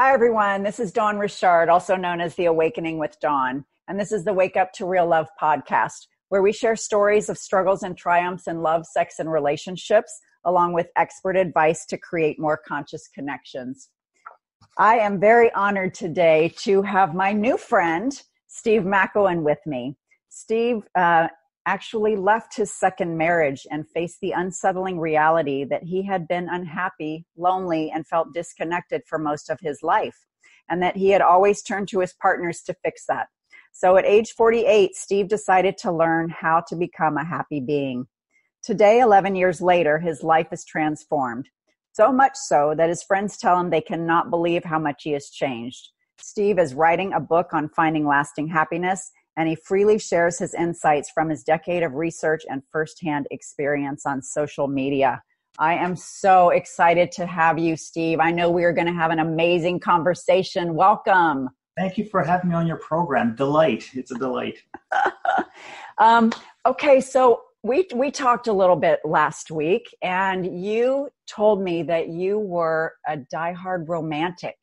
Hi, everyone. This is Dawn Richard, also known as The Awakening with Dawn. And this is the Wake Up to Real Love podcast, where we share stories of struggles and triumphs in love, sex, and relationships, along with expert advice to create more conscious connections. I am very honored today to have my new friend, Steve McEwen, with me. Steve uh, actually left his second marriage and faced the unsettling reality that he had been unhappy, lonely, and felt disconnected for most of his life, and that he had always turned to his partners to fix that. So at age 48, Steve decided to learn how to become a happy being. Today, 11 years later, his life is transformed. So much so that his friends tell him they cannot believe how much he has changed. Steve is writing a book on finding lasting happiness and he freely shares his insights from his decade of research and firsthand experience on social media. I am so excited to have you, Steve. I know we are going to have an amazing conversation. Welcome. Thank you for having me on your program. Delight. It's a delight. um, okay, so we we talked a little bit last week, and you told me that you were a diehard romantic.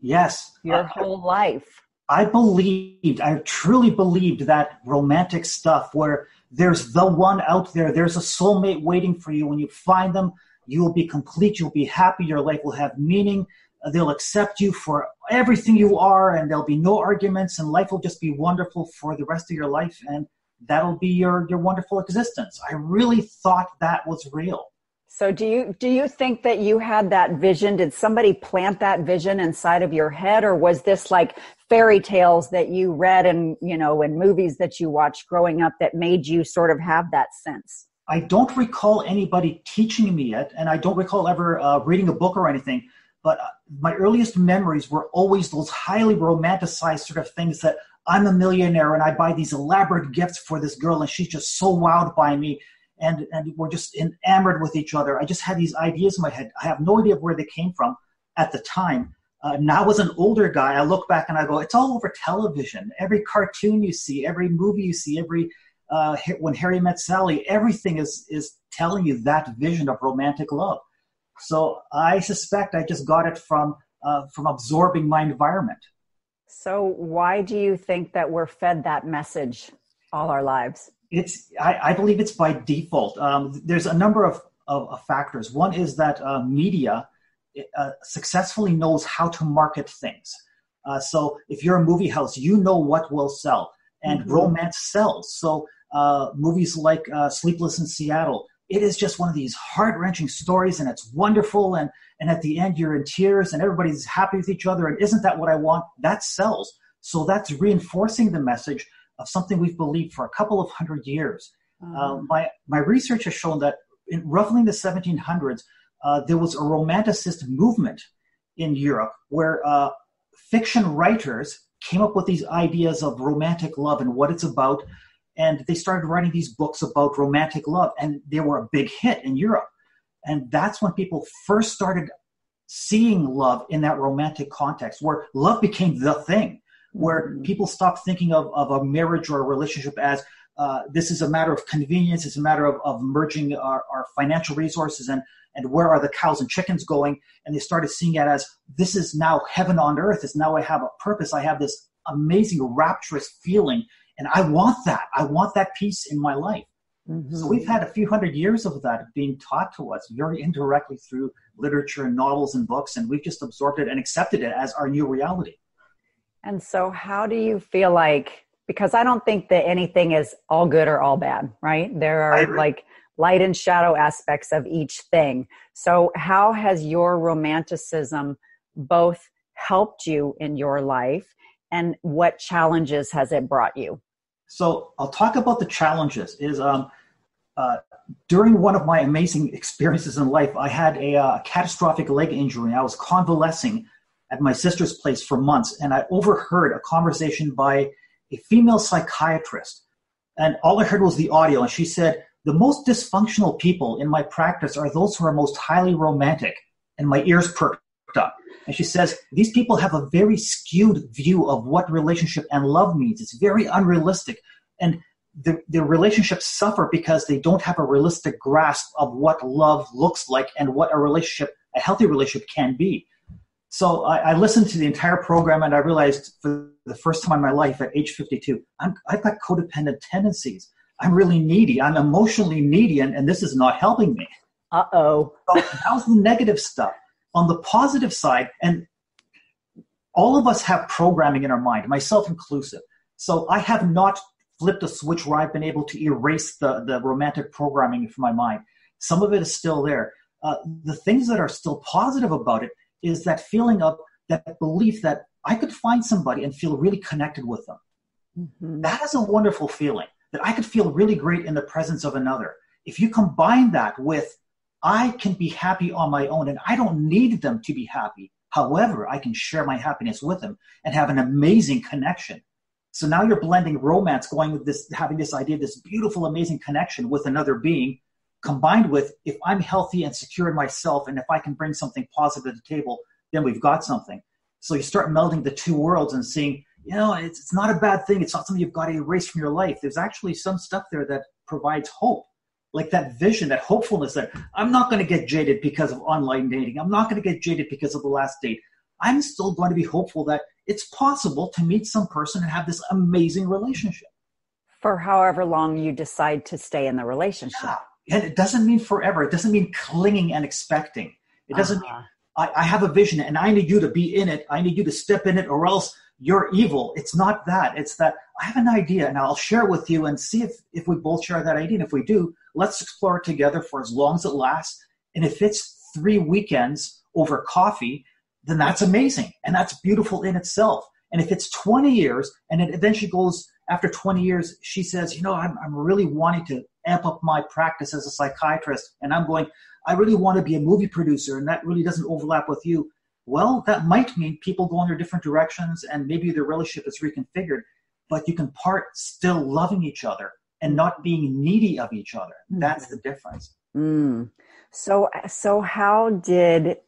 Yes, your uh, whole life. I believed, I truly believed that romantic stuff where there's the one out there, there's a soulmate waiting for you. When you find them, you will be complete, you'll be happy, your life will have meaning. They'll accept you for everything you are, and there'll be no arguments, and life will just be wonderful for the rest of your life, and that'll be your, your wonderful existence. I really thought that was real. So do you do you think that you had that vision? Did somebody plant that vision inside of your head or was this like fairy tales that you read and, you know, in movies that you watched growing up that made you sort of have that sense? I don't recall anybody teaching me it and I don't recall ever uh, reading a book or anything, but uh, my earliest memories were always those highly romanticized sort of things that I'm a millionaire and I buy these elaborate gifts for this girl and she's just so wowed by me and and we're just enamored with each other. I just had these ideas in my head. I have no idea where they came from at the time. Uh, now, as an older guy, I look back and I go, it's all over television. Every cartoon you see, every movie you see, every uh, when Harry met Sally, everything is is telling you that vision of romantic love. So I suspect I just got it from uh, from absorbing my environment. So why do you think that we're fed that message all our lives? It's I, I believe it's by default. Um, there's a number of, of, of, factors. One is that uh, media uh, successfully knows how to market things. Uh, so if you're a movie house, you know what will sell, and mm-hmm. romance sells. So uh, movies like uh, Sleepless in Seattle, it is just one of these heart wrenching stories, and it's wonderful. And and at the end, you're in tears, and everybody's happy with each other. And isn't that what I want? That sells. So that's reinforcing the message of something we've believed for a couple of hundred years. Mm-hmm. Uh, my, my research has shown that in roughly in the 1700s, uh, there was a romanticist movement in Europe where uh, fiction writers came up with these ideas of romantic love and what it's about. And they started writing these books about romantic love, and they were a big hit in Europe. And that's when people first started seeing love in that romantic context, where love became the thing where mm-hmm. people stop thinking of, of a marriage or a relationship as uh, this is a matter of convenience, it's a matter of, of merging our, our financial resources and, and where are the cows and chickens going. And they started seeing it as this is now heaven on earth. It's now I have a purpose. I have this amazing rapturous feeling. And I want that. I want that peace in my life. Mm-hmm. So we've had a few hundred years of that being taught to us very indirectly through literature and novels and books, and we've just absorbed it and accepted it as our new reality. And so, how do you feel like? Because I don't think that anything is all good or all bad, right? There are like light and shadow aspects of each thing. So, how has your romanticism both helped you in your life and what challenges has it brought you? So, I'll talk about the challenges. Is um, uh, during one of my amazing experiences in life, I had a uh, catastrophic leg injury. I was convalescing at my sister's place for months, and I overheard a conversation by a female psychiatrist. And all I heard was the audio, and she said, The most dysfunctional people in my practice are those who are most highly romantic. And my ears perked up. And she says, These people have a very skewed view of what relationship and love means. It's very unrealistic. And the, relationships suffer because they don't have a realistic grasp of what love looks like and what a relationship, a healthy relationship can be. So I, I, listened to the entire program and I realized for the first time in my life at age 52, I'm, I've got codependent tendencies. I'm really needy. I'm emotionally needy, and, and this is not helping me. Uh oh. so was the negative stuff? On the positive side, and all of us have programming in our mind, myself inclusive. So I have not flipped a switch where I've been able to erase the, the romantic programming from my mind. Some of it is still there. Uh, the things that are still positive about it is that feeling of that belief that I could find somebody and feel really connected with them. Mm-hmm. That is a wonderful feeling that I could feel really great in the presence of another. If you combine that with I can be happy on my own and I don't need them to be happy. However, I can share my happiness with them and have an amazing connection. So now you're blending romance, going with this, having this idea, this beautiful, amazing connection with another being, combined with if I'm healthy and secure in myself, and if I can bring something positive to the table, then we've got something. So you start melding the two worlds and seeing, you know, it's, it's not a bad thing. It's not something you've got to erase from your life. There's actually some stuff there that provides hope, like that vision, that hopefulness that I'm not going to get jaded because of online dating. I'm not going to get jaded because of the last date. I'm still going to be hopeful that it's possible to meet some person and have this amazing relationship. For however long you decide to stay in the relationship. Yeah and it doesn't mean forever. It doesn't mean clinging and expecting. It doesn't uh-huh. mean I, I, have a vision and I need you to be in it. I need you to step in it or else you're evil. It's not that. It's that I have an idea and I'll share with you and see if, if we both share that idea. And if we do, let's explore it together for as long as it lasts. And if it's three weekends over coffee, then that's amazing. And that's beautiful in itself. And if it's 20 years and it eventually goes after 20 years, she says, you know, I'm, I'm really wanting to amp up my practice as a psychiatrist. And I'm going, I really want to be a movie producer, and that really doesn't overlap with you. Well, that might mean people go in their different directions and maybe their relationship is reconfigured, but you can part still loving each other and not being needy of each other. Mm-hmm. That's the difference. Mm. So, so how did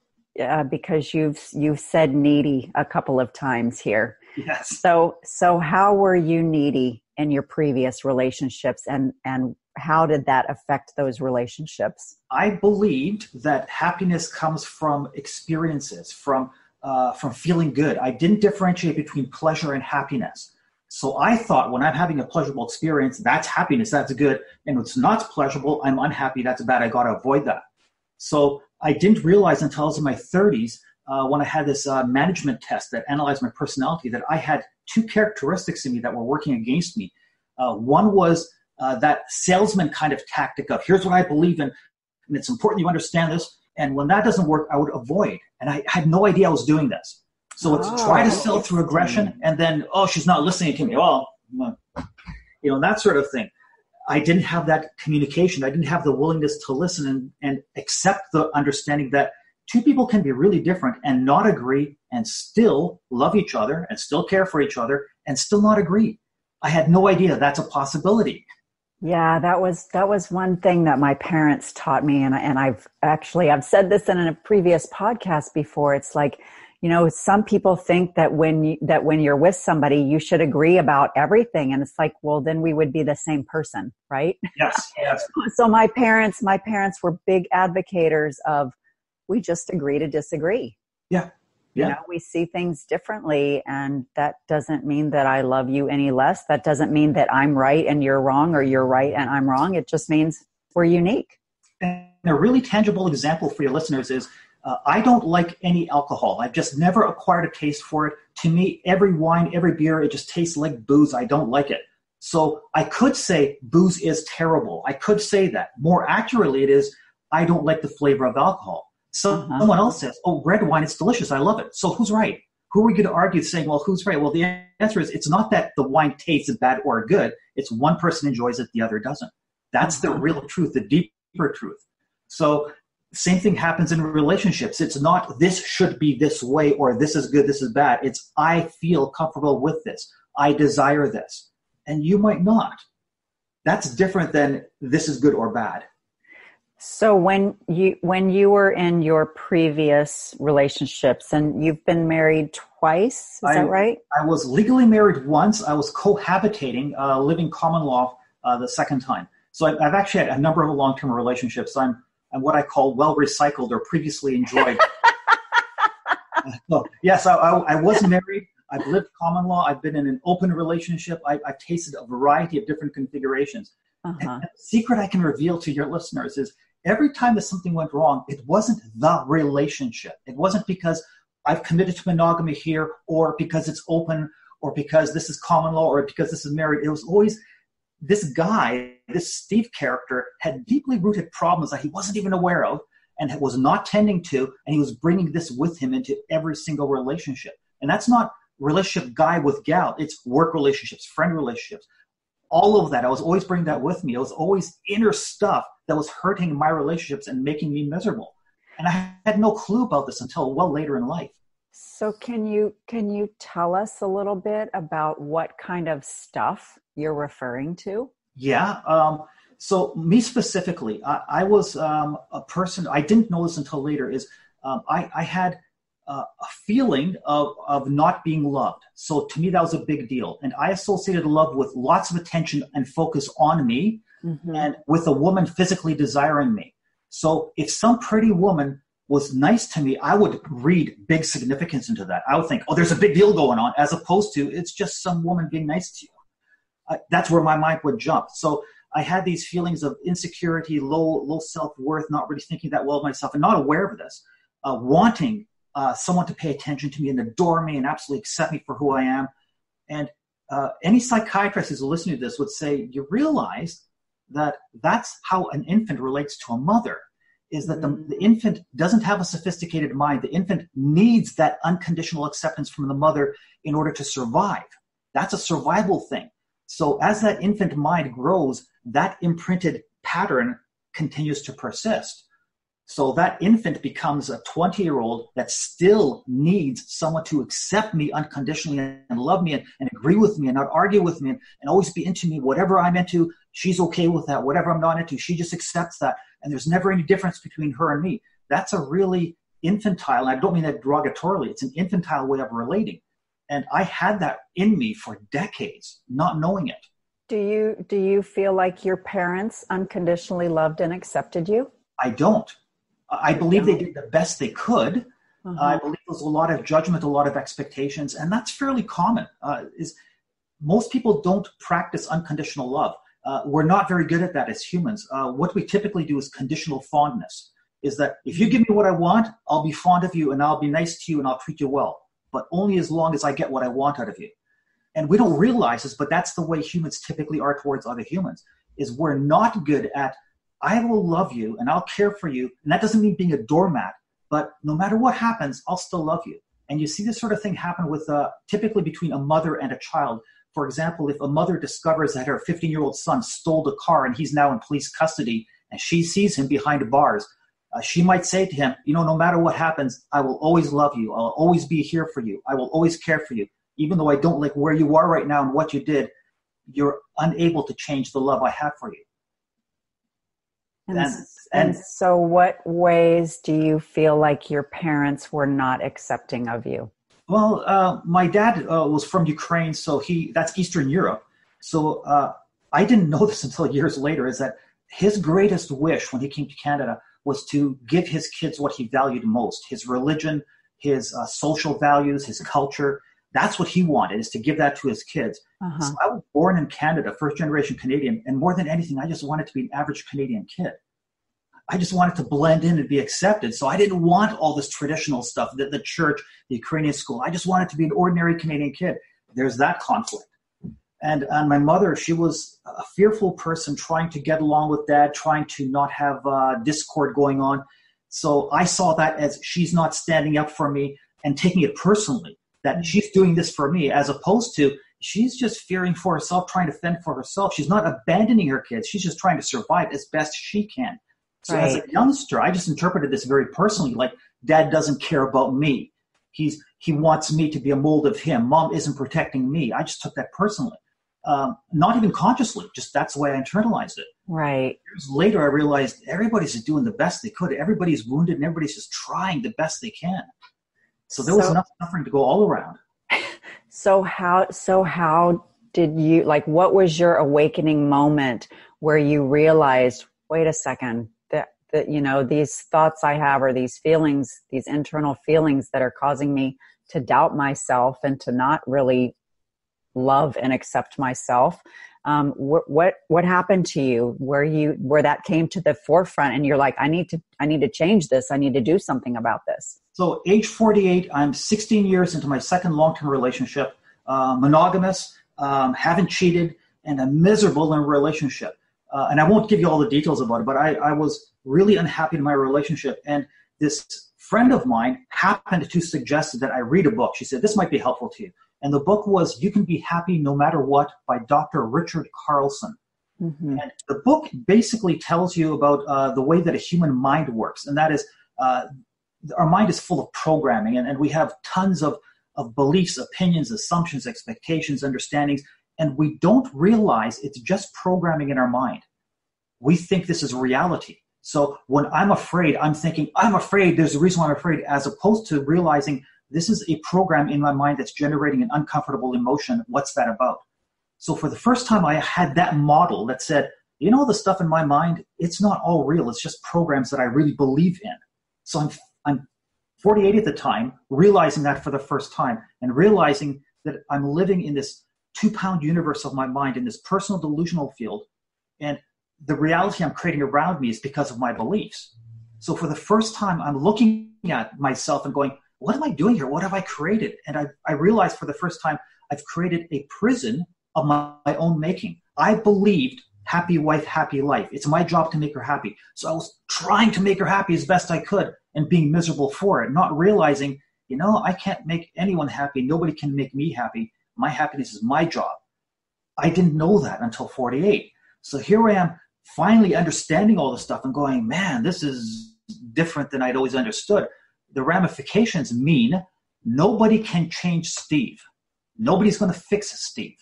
uh, because you've you've said needy a couple of times here. Yes. So so how were you needy in your previous relationships and and how did that affect those relationships? I believed that happiness comes from experiences, from uh, from feeling good. I didn't differentiate between pleasure and happiness. So I thought when I'm having a pleasurable experience, that's happiness, that's good. And it's not pleasurable, I'm unhappy, that's bad. I got to avoid that. So I didn't realize until I was in my 30s uh, when I had this uh, management test that analyzed my personality that I had two characteristics in me that were working against me. Uh, one was uh, that salesman kind of tactic of here's what I believe in, and it's important you understand this. And when that doesn't work, I would avoid. And I had no idea I was doing this. So it's oh, try to sell through aggression, and then oh, she's not listening to me. Well, you know that sort of thing. I didn't have that communication. I didn't have the willingness to listen and, and accept the understanding that two people can be really different and not agree and still love each other and still care for each other and still not agree. I had no idea that's a possibility. Yeah, that was that was one thing that my parents taught me, and and I've actually I've said this in a previous podcast before. It's like, you know, some people think that when you, that when you're with somebody, you should agree about everything, and it's like, well, then we would be the same person, right? Yes, yes. so my parents, my parents were big advocates of we just agree to disagree. Yeah, yeah. You know, we see things differently, and that doesn't mean that I love you any less. That doesn't mean that I'm right and you're wrong, or you're right and I'm wrong. It just means we're unique. And a really tangible example for your listeners is uh, I don't like any alcohol. I've just never acquired a taste for it. To me, every wine, every beer, it just tastes like booze. I don't like it. So I could say booze is terrible. I could say that. More accurately, it is I don't like the flavor of alcohol. So uh-huh. someone else says, "Oh, red wine, it's delicious. I love it." So who's right? Who are we going to argue saying, "Well, who's right?" Well, the answer is it's not that the wine tastes bad or good. It's one person enjoys it, the other doesn't. That's uh-huh. the real truth, the deeper truth. So same thing happens in relationships. It's not this should be this way or this is good, this is bad. It's I feel comfortable with this. I desire this. And you might not. That's different than this is good or bad. So when you when you were in your previous relationships and you've been married twice, is I, that right? I was legally married once. I was cohabitating, uh, living common law uh, the second time. So I've, I've, actually had a number of long term relationships. I'm I'm what I call well recycled or previously enjoyed. oh, yes, I, I, I, was married. I've lived common law. I've been in an open relationship. I, have tasted a variety of different configurations. Uh-huh. And the secret I can reveal to your listeners is every time that something went wrong, it wasn't the relationship. It wasn't because I've committed to monogamy here or because it's open or because this is common law or because this is married. It was always this guy, this Steve character, had deeply rooted problems that he wasn't even aware of and was not tending to, and he was bringing this with him into every single relationship. And that's not relationship guy with gal, it's work relationships, friend relationships, all of that. I was always bringing that with me. It was always inner stuff that was hurting my relationships and making me miserable. And I had no clue about this until well later in life. So can you can you tell us a little bit about what kind of stuff you're referring to? Yeah. Um, so me specifically, I, I was um, a person. I didn't know this until later. Is um, I, I, had uh, a feeling of of not being loved. So to me, that was a big deal, and I associated love with lots of attention and focus on me, mm-hmm. and with a woman physically desiring me. So if some pretty woman was nice to me, I would read big significance into that. I would think, oh, there's a big deal going on, as opposed to it's just some woman being nice to you. That's where my mind would jump. So I had these feelings of insecurity, low low self worth, not really thinking that well of myself, and not aware of this, uh, wanting uh, someone to pay attention to me and adore me and absolutely accept me for who I am. And uh, any psychiatrist who's listening to this would say, you realize that that's how an infant relates to a mother is that the, mm. the, infant doesn't have a sophisticated mind. The infant needs that unconditional acceptance from the mother in order to survive. That's a survival thing. So as that infant mind grows, that imprinted pattern continues to persist. So that infant becomes a 20 year old that still needs someone to accept me unconditionally and love me and, and agree with me and not argue with me and, and, always be into me. Whatever I'm into, she's okay with that. Whatever I'm not into, she just accepts that. And there's never any difference between her and me. That's a really infantile, and I don't mean that derogatorily, it's an infantile way of relating. And I had that in me for decades, not knowing it. Do you do you feel like your parents unconditionally loved and accepted you? I don't. I believe they did the best they could. Uh-huh. I believe there's a lot of judgment, a lot of expectations, and that's fairly common. Uh, is most people don't practice unconditional love. Uh, we're not very good at that as humans. Uh, what we typically do is conditional fondness. Is that if you give me what I want, I'll be fond of you and I'll be nice to you and I'll treat you well, but only as long as I get what I want out of you. And we don't realize this, but that's the way humans typically are towards other humans. Is we're not good at I will love you and I'll care for you. And that doesn't mean being a doormat, but no matter what happens, I'll still love you. And you see this sort of thing happen with uh, typically between a mother and a child. For example, if a mother discovers that her 15 year old son stole the car and he's now in police custody and she sees him behind bars, uh, she might say to him, You know, no matter what happens, I will always love you. I'll always be here for you. I will always care for you. Even though I don't like where you are right now and what you did, you're unable to change the love I have for you. And, and, and, so, what ways do you feel like your parents were not accepting of you? Well, uh, my dad uh, was from Ukraine, so he that's Eastern Europe. So uh, I didn't know this until years later. Is that his greatest wish when he came to Canada was to give his kids what he valued most: his religion, his uh, social values, his culture. That's what he wanted is to give that to his kids. Uh-huh. So I was born in Canada, first generation Canadian, and more than anything, I just wanted to be an average Canadian kid. I just wanted to blend in and be accepted. So I didn't want all this traditional stuff, the, the church, the Ukrainian school. I just wanted to be an ordinary Canadian kid. There's that conflict. And, and my mother, she was a fearful person trying to get along with dad, trying to not have uh, discord going on. So I saw that as she's not standing up for me and taking it personally that she's doing this for me as opposed to she's just fearing for herself, trying to fend for herself. She's not abandoning her kids. She's just trying to survive as best she can. So right. as a youngster, I just interpreted this very personally, like dad doesn't care about me. He's he wants me to be a mold of him. Mom isn't protecting me. I just took that personally. Um, not even consciously, just that's the way I internalized it. Right. Years later, I realized everybody's doing the best they could. Everybody's wounded and everybody's just trying the best they can. So there was enough suffering to go all around. So how so how did you like what was your awakening moment where you realized, wait a second, that that you know these thoughts i have or these feelings these internal feelings that are causing me to doubt myself and to not really love and accept myself um, what, what happened to you? Where you where that came to the forefront and you're like i need to i need to change this. I need to do something about this. So age 48 i'm 16 years into my second long-term relationship uh, monogamous um, haven't cheated and i'm miserable in a relationship. Uh, and i won't give you all the details about it but I, I was really unhappy in my relationship. And this friend of mine happened to suggest that i read a book. She said this might be helpful to you and the book was You Can Be Happy No Matter What by Dr. Richard Carlson. Mm-hmm. And the book basically tells you about uh, the way that a human mind works. And that is, uh, our mind is full of programming, and, and we have tons of, of beliefs, opinions, assumptions, expectations, understandings, and we don't realize it's just programming in our mind. We think this is reality. So when I'm afraid, I'm thinking, I'm afraid, there's a reason why I'm afraid, as opposed to realizing this is a program in my mind that's generating an uncomfortable emotion. What's that about? So for the first time, I had that model that said, you know, the stuff in my mind, it's not all real. It's just programs that I really believe in. So I'm, I'm 48 at the time, realizing that for the first time and realizing that I'm living in this two pound universe of my mind in this personal delusional field. And the reality I'm creating around me is because of my beliefs. So for the first time, I'm looking at myself and going, what am I doing here? What have I created? And I, I realized for the first time, I've created a prison of my, my own making. I believed happy wife, happy life. It's my job to make her happy. So I was trying to make her happy as best I could and being miserable for it, not realizing, you know, I can't make anyone happy. Nobody can make me happy. My happiness is my job. I didn't know that until 48. So here I am finally understanding all this stuff and going, man, this is different than I'd always understood the ramifications mean nobody can change Steve. Nobody's going to fix Steve.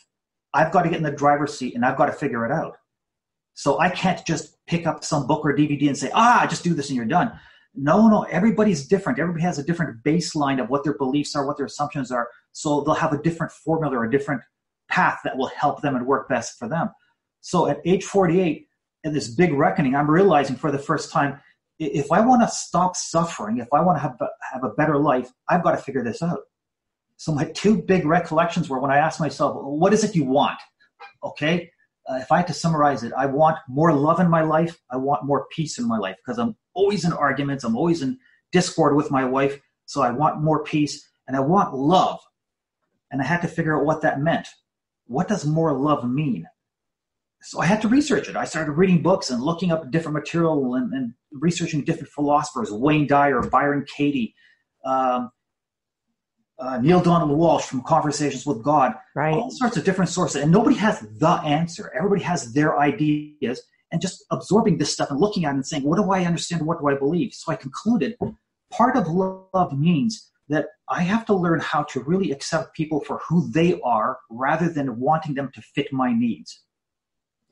I've got to get in the driver's seat and I've got to figure it out. So I can't just pick up some book or DVD and say, ah, just do this and you're done. No, no, everybody's different. Everybody has a different baseline of what their beliefs are, what their assumptions are. So they'll have a different formula or a different path that will help them and work best for them. So at age 48, in this big reckoning, I'm realizing for the first time if I want to stop suffering, if I want to have, have a better life, I've got to figure this out. So my two big recollections were when I asked myself, what is it you want? Okay. Uh, if I had to summarize it, I want more love in my life. I want more peace in my life because I'm always in arguments. I'm always in discord with my wife. So I want more peace and I want love. And I had to figure out what that meant. What does more love mean? So I had to research it. I started reading books and looking up different material and, and researching different philosophers, Wayne Dyer, Byron Katie, um, uh, Neale Donald Walsch from Conversations with God, right. all sorts of different sources. And nobody has the answer. Everybody has their ideas and just absorbing this stuff and looking at it and saying, what do I understand? What do I believe? So I concluded part of love means that I have to learn how to really accept people for who they are rather than wanting them to fit my needs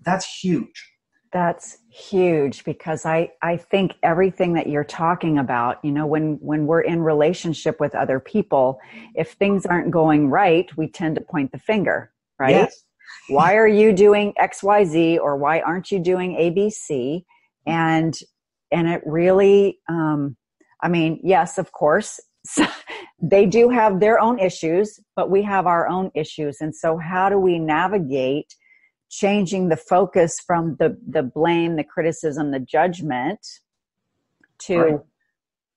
that's huge. That's huge because i i think everything that you're talking about you know when when we're in relationship with other people if things aren't going right we tend to point the finger right? Yes. why are you doing xyz or why aren't you doing abc and and it really um i mean yes of course they do have their own issues but we have our own issues. And so how do we navigate changing the focus from the the blame the criticism the judgment to right.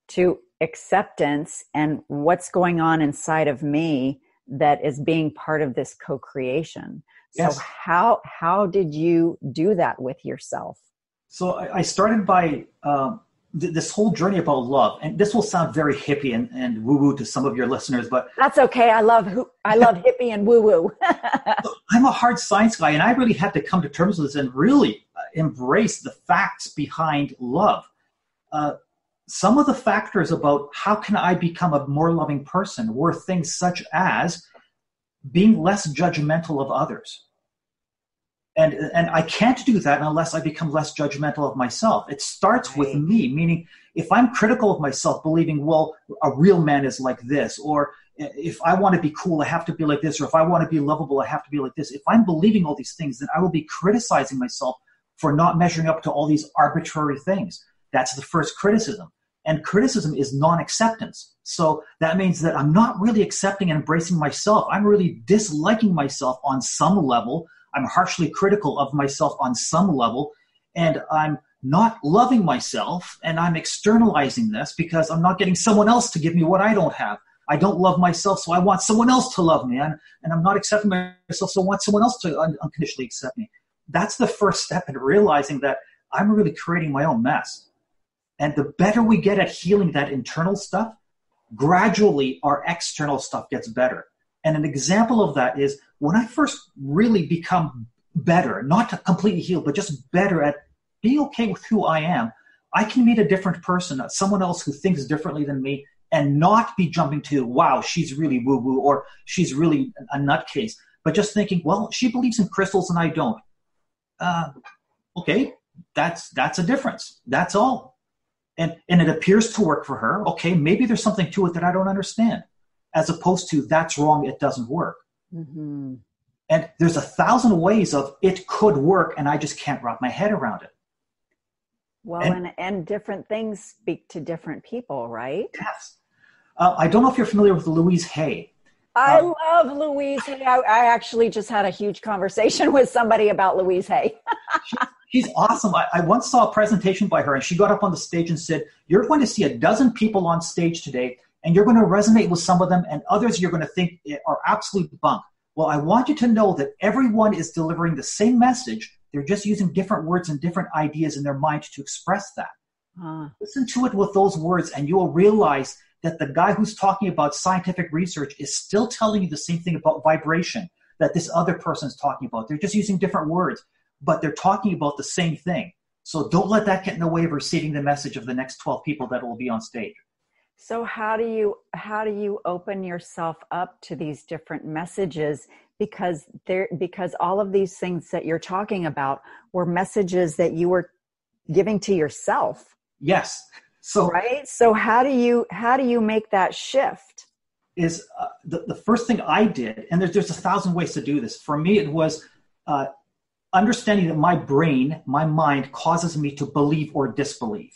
to acceptance and what's going on inside of me that is being part of this co-creation yes. so how how did you do that with yourself so i started by um, this whole journey about love, and this will sound very hippie and, and woo woo to some of your listeners, but that's okay. I love I love hippie and woo woo. I'm a hard science guy, and I really had to come to terms with this and really uh, embrace the facts behind love. Uh, some of the factors about how can I become a more loving person were things such as being less judgmental of others and and I can't do that unless I become less judgmental of myself. It starts right. with me, meaning if I'm critical of myself, believing, well, a real man is like this, or if I want to be cool, I have to be like this, or if I want to be lovable, I have to be like this. If I'm believing all these things, then I will be criticizing myself for not measuring up to all these arbitrary things. That's the first criticism. And criticism is non acceptance. So that means that I'm not really accepting and embracing myself. I'm really disliking myself on some level. I'm harshly critical of myself on some level. And I'm not loving myself and I'm externalizing this because I'm not getting someone else to give me what I don't have. I don't love myself, so I want someone else to love me. And, and I'm not accepting myself, so I want someone else to un- unconditionally accept me. That's the first step in realizing that I'm really creating my own mess. And the better we get at healing that internal stuff, gradually our external stuff gets better. And an example of that is when I first really become better, not to completely heal, but just better at being okay with who I am, I can meet a different person, someone else who thinks differently than me, and not be jumping to, wow, she's really woo woo, or she's really a nutcase, but just thinking, well, she believes in crystals and I don't. Uh, okay, that's that's a difference. That's all and and it appears to work for her okay maybe there's something to it that i don't understand as opposed to that's wrong it doesn't work mm-hmm. and there's a thousand ways of it could work and i just can't wrap my head around it well and, and, and different things speak to different people right yes uh, i don't know if you're familiar with louise hay I um, love Louise Hay. I, I, actually just had a huge conversation with somebody about Louise Hay. She's awesome. I, I, once saw a presentation by her, and she got up on the stage and said, You're going to see a dozen people on stage today, and you're going to resonate with some of them, and others you're going to think are absolute bunk. Well, I want you to know that everyone is delivering the same message. They're just using different words and different ideas in their mind to express that. Uh. Listen to it with those words, and you will realize that the guy who's talking about scientific research is still telling you the same thing about vibration that this other person is talking about. They're just using different words but they're talking about the same thing. So don't let that get in the way of receiving the message of the next 12 people that will be on stage. So how do you how do you open yourself up to these different messages because there because all of these things that you're talking about were messages that you were giving to yourself. Yes. So right? So how do you how do you make that shift? Is uh, the, the first thing I did, and there's, there's a thousand ways to do this. For me, it was uh, understanding that my brain, my mind causes me to believe or disbelieve.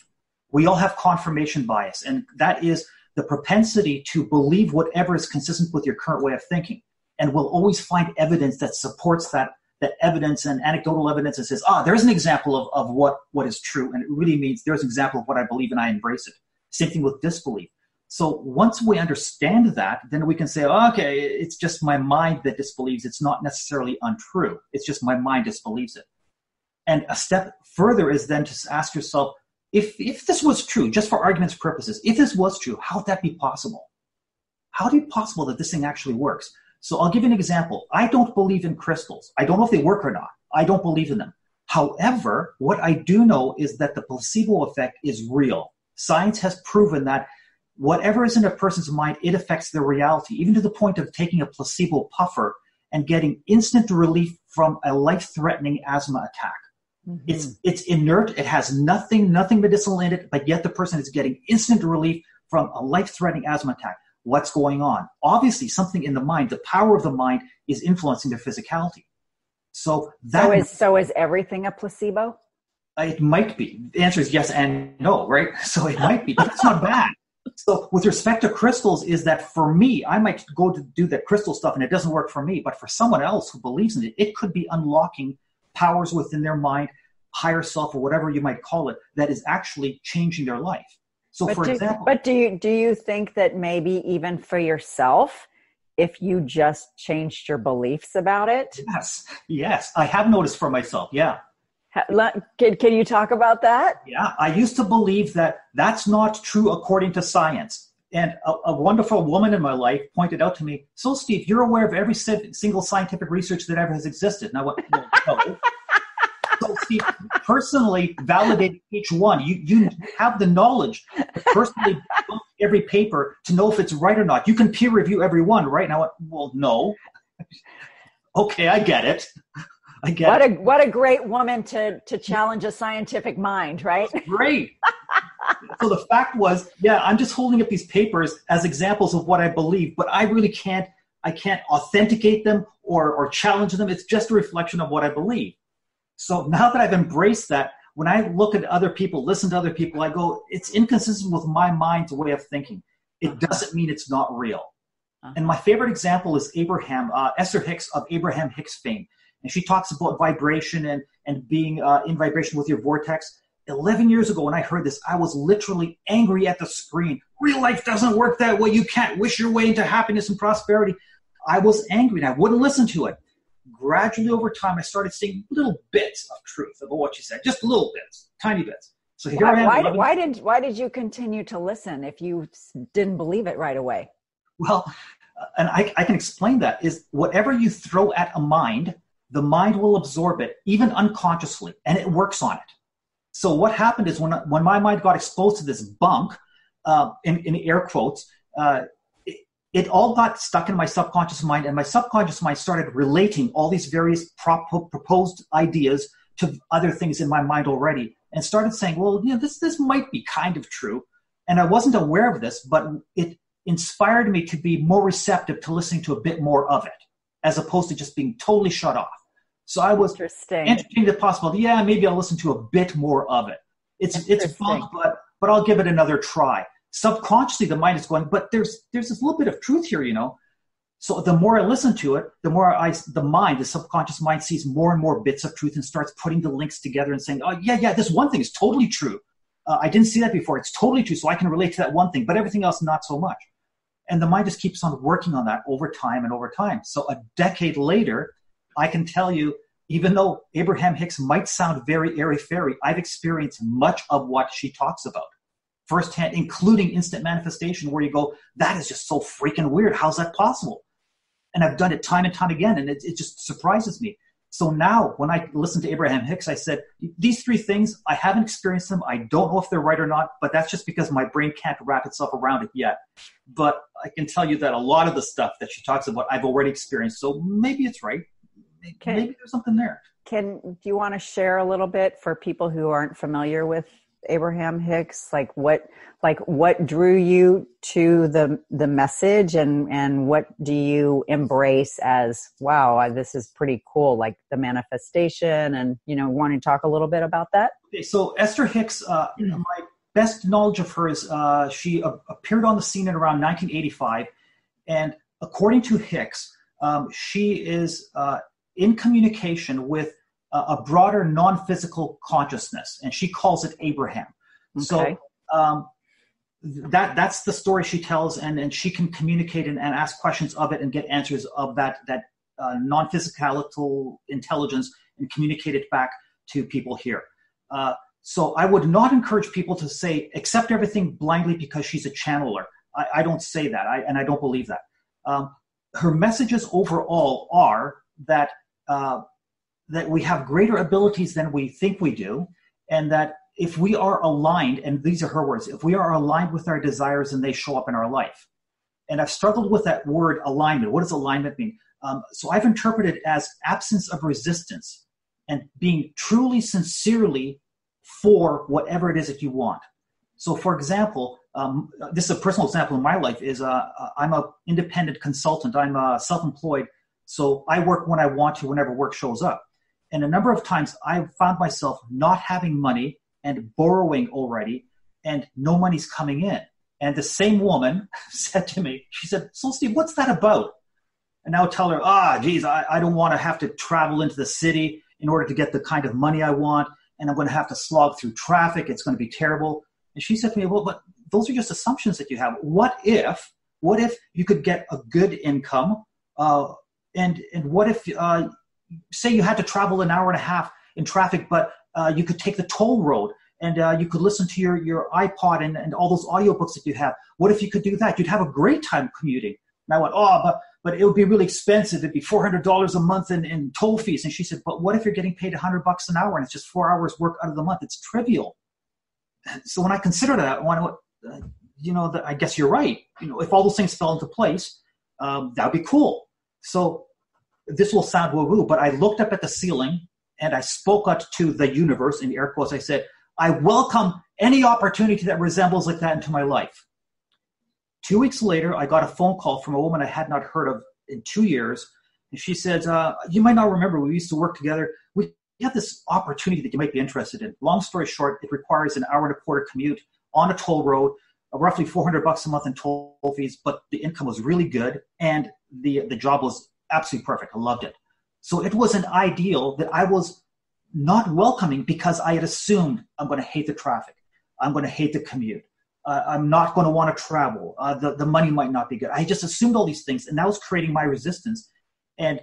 We all have confirmation bias, and that is the propensity to believe whatever is consistent with your current way of thinking. And we'll always find evidence that supports that, that evidence and anecdotal evidence that says, ah, there's an example of, of what, what is true. And it really means there's an example of what I believe and I embrace it. Same thing with disbelief. So once we understand that, then we can say, oh, okay, it's just my mind that disbelieves. It's not necessarily untrue. It's just my mind disbelieves it. And a step further is then to ask yourself, if, if this was true, just for argument's purposes, if this was true, how would that be possible? How would it be possible that this thing actually works? So I'll give you an example. I don't believe in crystals. I don't know if they work or not. I don't believe in them. However, what I do know is that the placebo effect is real. Science has proven that whatever is in a person's mind, it affects their reality, even to the point of taking a placebo puffer and getting instant relief from a life-threatening asthma attack. Mm-hmm. It's it's inert. It has nothing nothing medicinal in it, but yet the person is getting instant relief from a life-threatening asthma attack. What's going on? Obviously, something in the mind, the power of the mind, is influencing their physicality. So that so is so is everything a placebo? It might be. The answer is yes and no, right? So it might be, but that's not bad so with respect to crystals is that for me i might go to do that crystal stuff and it doesn't work for me but for someone else who believes in it it could be unlocking powers within their mind higher self or whatever you might call it that is actually changing their life so but for do, example but do you do you think that maybe even for yourself if you just changed your beliefs about it yes yes i have noticed for myself yeah can, can you talk about that? Yeah, I used to believe that that's not true according to science. And a, a, wonderful woman in my life pointed out to me, So, Steve, you're aware of every single scientific research that ever has existed. And I went, well, no. so, Steve, personally validate each one. You, you have the knowledge to personally every paper to know if it's right or not. You can peer review every one, right? And I went, well, no. okay, I get it. I get what a what a great woman to to challenge a scientific mind, right? Great. So the fact was, yeah, I'm just holding up these papers as examples of what I believe, but I really can't I can't authenticate them or or challenge them. It's just a reflection of what I believe. So now that I've embraced that, when I look at other people, listen to other people, I go, it's inconsistent with my mind's way of thinking. It uh-huh. doesn't mean it's not real. Uh-huh. And my favorite example is Abraham, uh, Esther Hicks of Abraham Hicks fame. And she talks about vibration and, and being uh, in vibration with your vortex. 11 years ago, when I heard this, I was literally angry at the screen. Real life doesn't work that way. You can't wish your way into happiness and prosperity. I was angry and I wouldn't listen to it. Gradually over time, I started seeing little bits of truth about what she said, just little bits, tiny bits. So here why, I am. Why, why did why did you continue to listen if you didn't believe it right away? Well, uh, and I, I can explain that is whatever you throw at a mind, the mind will absorb it even unconsciously, and it works on it. So what happened is when when my mind got exposed to this bunk, uh, in, in air quotes, uh, it, it, all got stuck in my subconscious mind, and my subconscious mind started relating all these various prop- proposed ideas to other things in my mind already, and started saying, "Well, you know, this this might be kind of true." And I wasn't aware of this, but it inspired me to be more receptive to listening to a bit more of it, as opposed to just being totally shut off. So I was entertaining the possibility. Yeah, maybe I'll listen to a bit more of it. It's it's fun, but but I'll give it another try. Subconsciously, the mind is going, but there's there's this little bit of truth here, you know. So the more I listen to it, the more I the mind, the subconscious mind, sees more and more bits of truth and starts putting the links together and saying, oh yeah, yeah, this one thing is totally true. Uh, I didn't see that before. It's totally true, so I can relate to that one thing, but everything else not so much. And the mind just keeps on working on that over time and over time. So a decade later, I can tell you, even though Abraham Hicks might sound very airy fairy, I've experienced much of what she talks about firsthand, including instant manifestation, where you go, that is just so freaking weird. How's that possible? And I've done it time and time again, and it, it just surprises me. So now, when I listen to Abraham Hicks, I said, These three things, I haven't experienced them. I don't know if they're right or not, but that's just because my brain can't wrap itself around it yet. But I can tell you that a lot of the stuff that she talks about, I've already experienced. So maybe it's right can, maybe there's something there. Can do you want to share a little bit for people who aren't familiar with Abraham Hicks? Like what like what drew you to the the message and and what do you embrace as wow this is pretty cool like the manifestation and you know want to talk a little bit about that okay, so esther hicks uh, mm-hmm. my best knowledge of her is uh, she uh, appeared on the scene in around 1985 and according to hicks um, she is uh, in communication with a, a broader non-physical consciousness, and she calls it Abraham. Okay. So um, that that's the story she tells, and, and she can communicate and, and ask questions of it and get answers of that that uh, non-physical intelligence and communicate it back to people here. Uh, so I would not encourage people to say accept everything blindly because she's a channeler. I, I don't say that, I, and I don't believe that. Um, her messages overall are that uh, that we have greater abilities than we think we do, and that if we are aligned, and these are her words, if we are aligned with our desires, and they show up in our life. And I've struggled with that word alignment. What does alignment mean? Um, so I've interpreted it as absence of resistance and being truly, sincerely for whatever it is that you want. So, for example, um, this is a personal example in my life. Is uh, I'm an independent consultant. I'm uh, self-employed, so I work when I want to, whenever work shows up. And a number of times I've found myself not having money and borrowing already, and no money's coming in. And the same woman said to me, she said, So, Steve, what's that about? And I'll tell her, ah, geez, I, I don't want to have to travel into the city in order to get the kind of money I want. And I'm going to have to slog through traffic. It's going to be terrible. And she said to me, well, but those are just assumptions that you have. What if, what if you could get a good income, uh, and and what if uh, say you had to travel an hour and a half in traffic, but uh, you could take the toll road and uh, you could listen to your, your iPod and, and all those audiobooks that you have. What if you could do that? You'd have a great time commuting. And I went, oh, but but it would be really expensive. It'd be four hundred dollars a month in, in toll fees. And she said, but what if you're getting paid hundred bucks an hour and it's just four hours work out of the month? It's trivial. So when I consider that, I want uh, you know, that I guess you're right. You know, if all those things fell into place, um, that'd be cool. So this will sound woo woo, but I looked up at the ceiling and I spoke out to the universe in air quotes. I said, I welcome any opportunity that resembles like that into my life. Two weeks later, I got a phone call from a woman I had not heard of in two years. And she said, uh, You might not remember, we used to work together. We have this opportunity that you might be interested in. Long story short, it requires an hour and a quarter commute on a toll road, uh, roughly 400 bucks a month in toll fees, but the income was really good and the, the job was absolutely perfect. I loved it. So it was an ideal that I was not welcoming because I had assumed I'm going to hate the traffic. I'm going to hate the commute. Uh, I'm not going to want to travel. Uh, the, the money might not be good. I just assumed all these things, and that was creating my resistance. And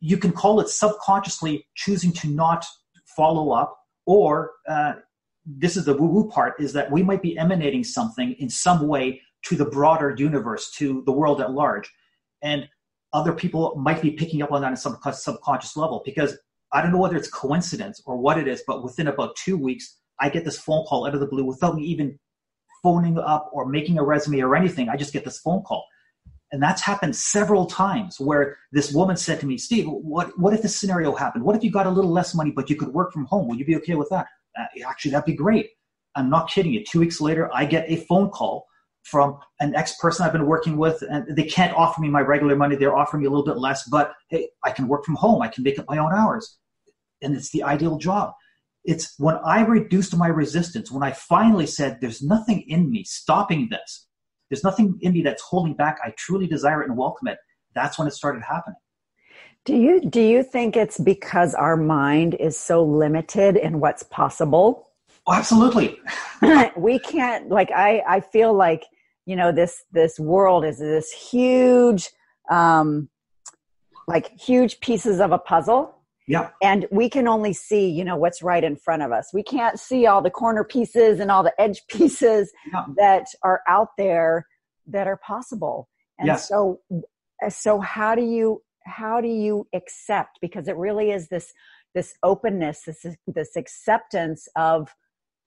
you can call it subconsciously choosing to not follow up, or uh, this is the woo woo part is that we might be emanating something in some way to the broader universe, to the world at large. And other people might be picking up on that on some subconscious level because I don't know whether it's coincidence or what it is, but within about two weeks, I get this phone call out of the blue without me even phoning up or making a resume or anything. I just get this phone call. And that's happened several times where this woman said to me, Steve, what, what if this scenario happened? What if you got a little less money, but you could work from home? Would you be okay with that? Uh, actually, that'd be great. I'm not kidding you. Two weeks later, I get a phone call from an ex person I've been working with, and they can't offer me my regular money. They're offering me a little bit less, but hey, I can work from home. I can make up my own hours. And it's the ideal job. It's when I reduced my resistance, when I finally said, There's nothing in me stopping this, there's nothing in me that's holding back. I truly desire it and welcome it. That's when it started happening. Do you do you think it's because our mind is so limited in what's possible? Oh, absolutely. we can't like I I feel like you know this this world is this huge um like huge pieces of a puzzle. Yeah and we can only see you know what's right in front of us. We can't see all the corner pieces and all the edge pieces yeah. that are out there that are possible. And yes. so so how do you how do you accept? Because it really is this this openness this this acceptance of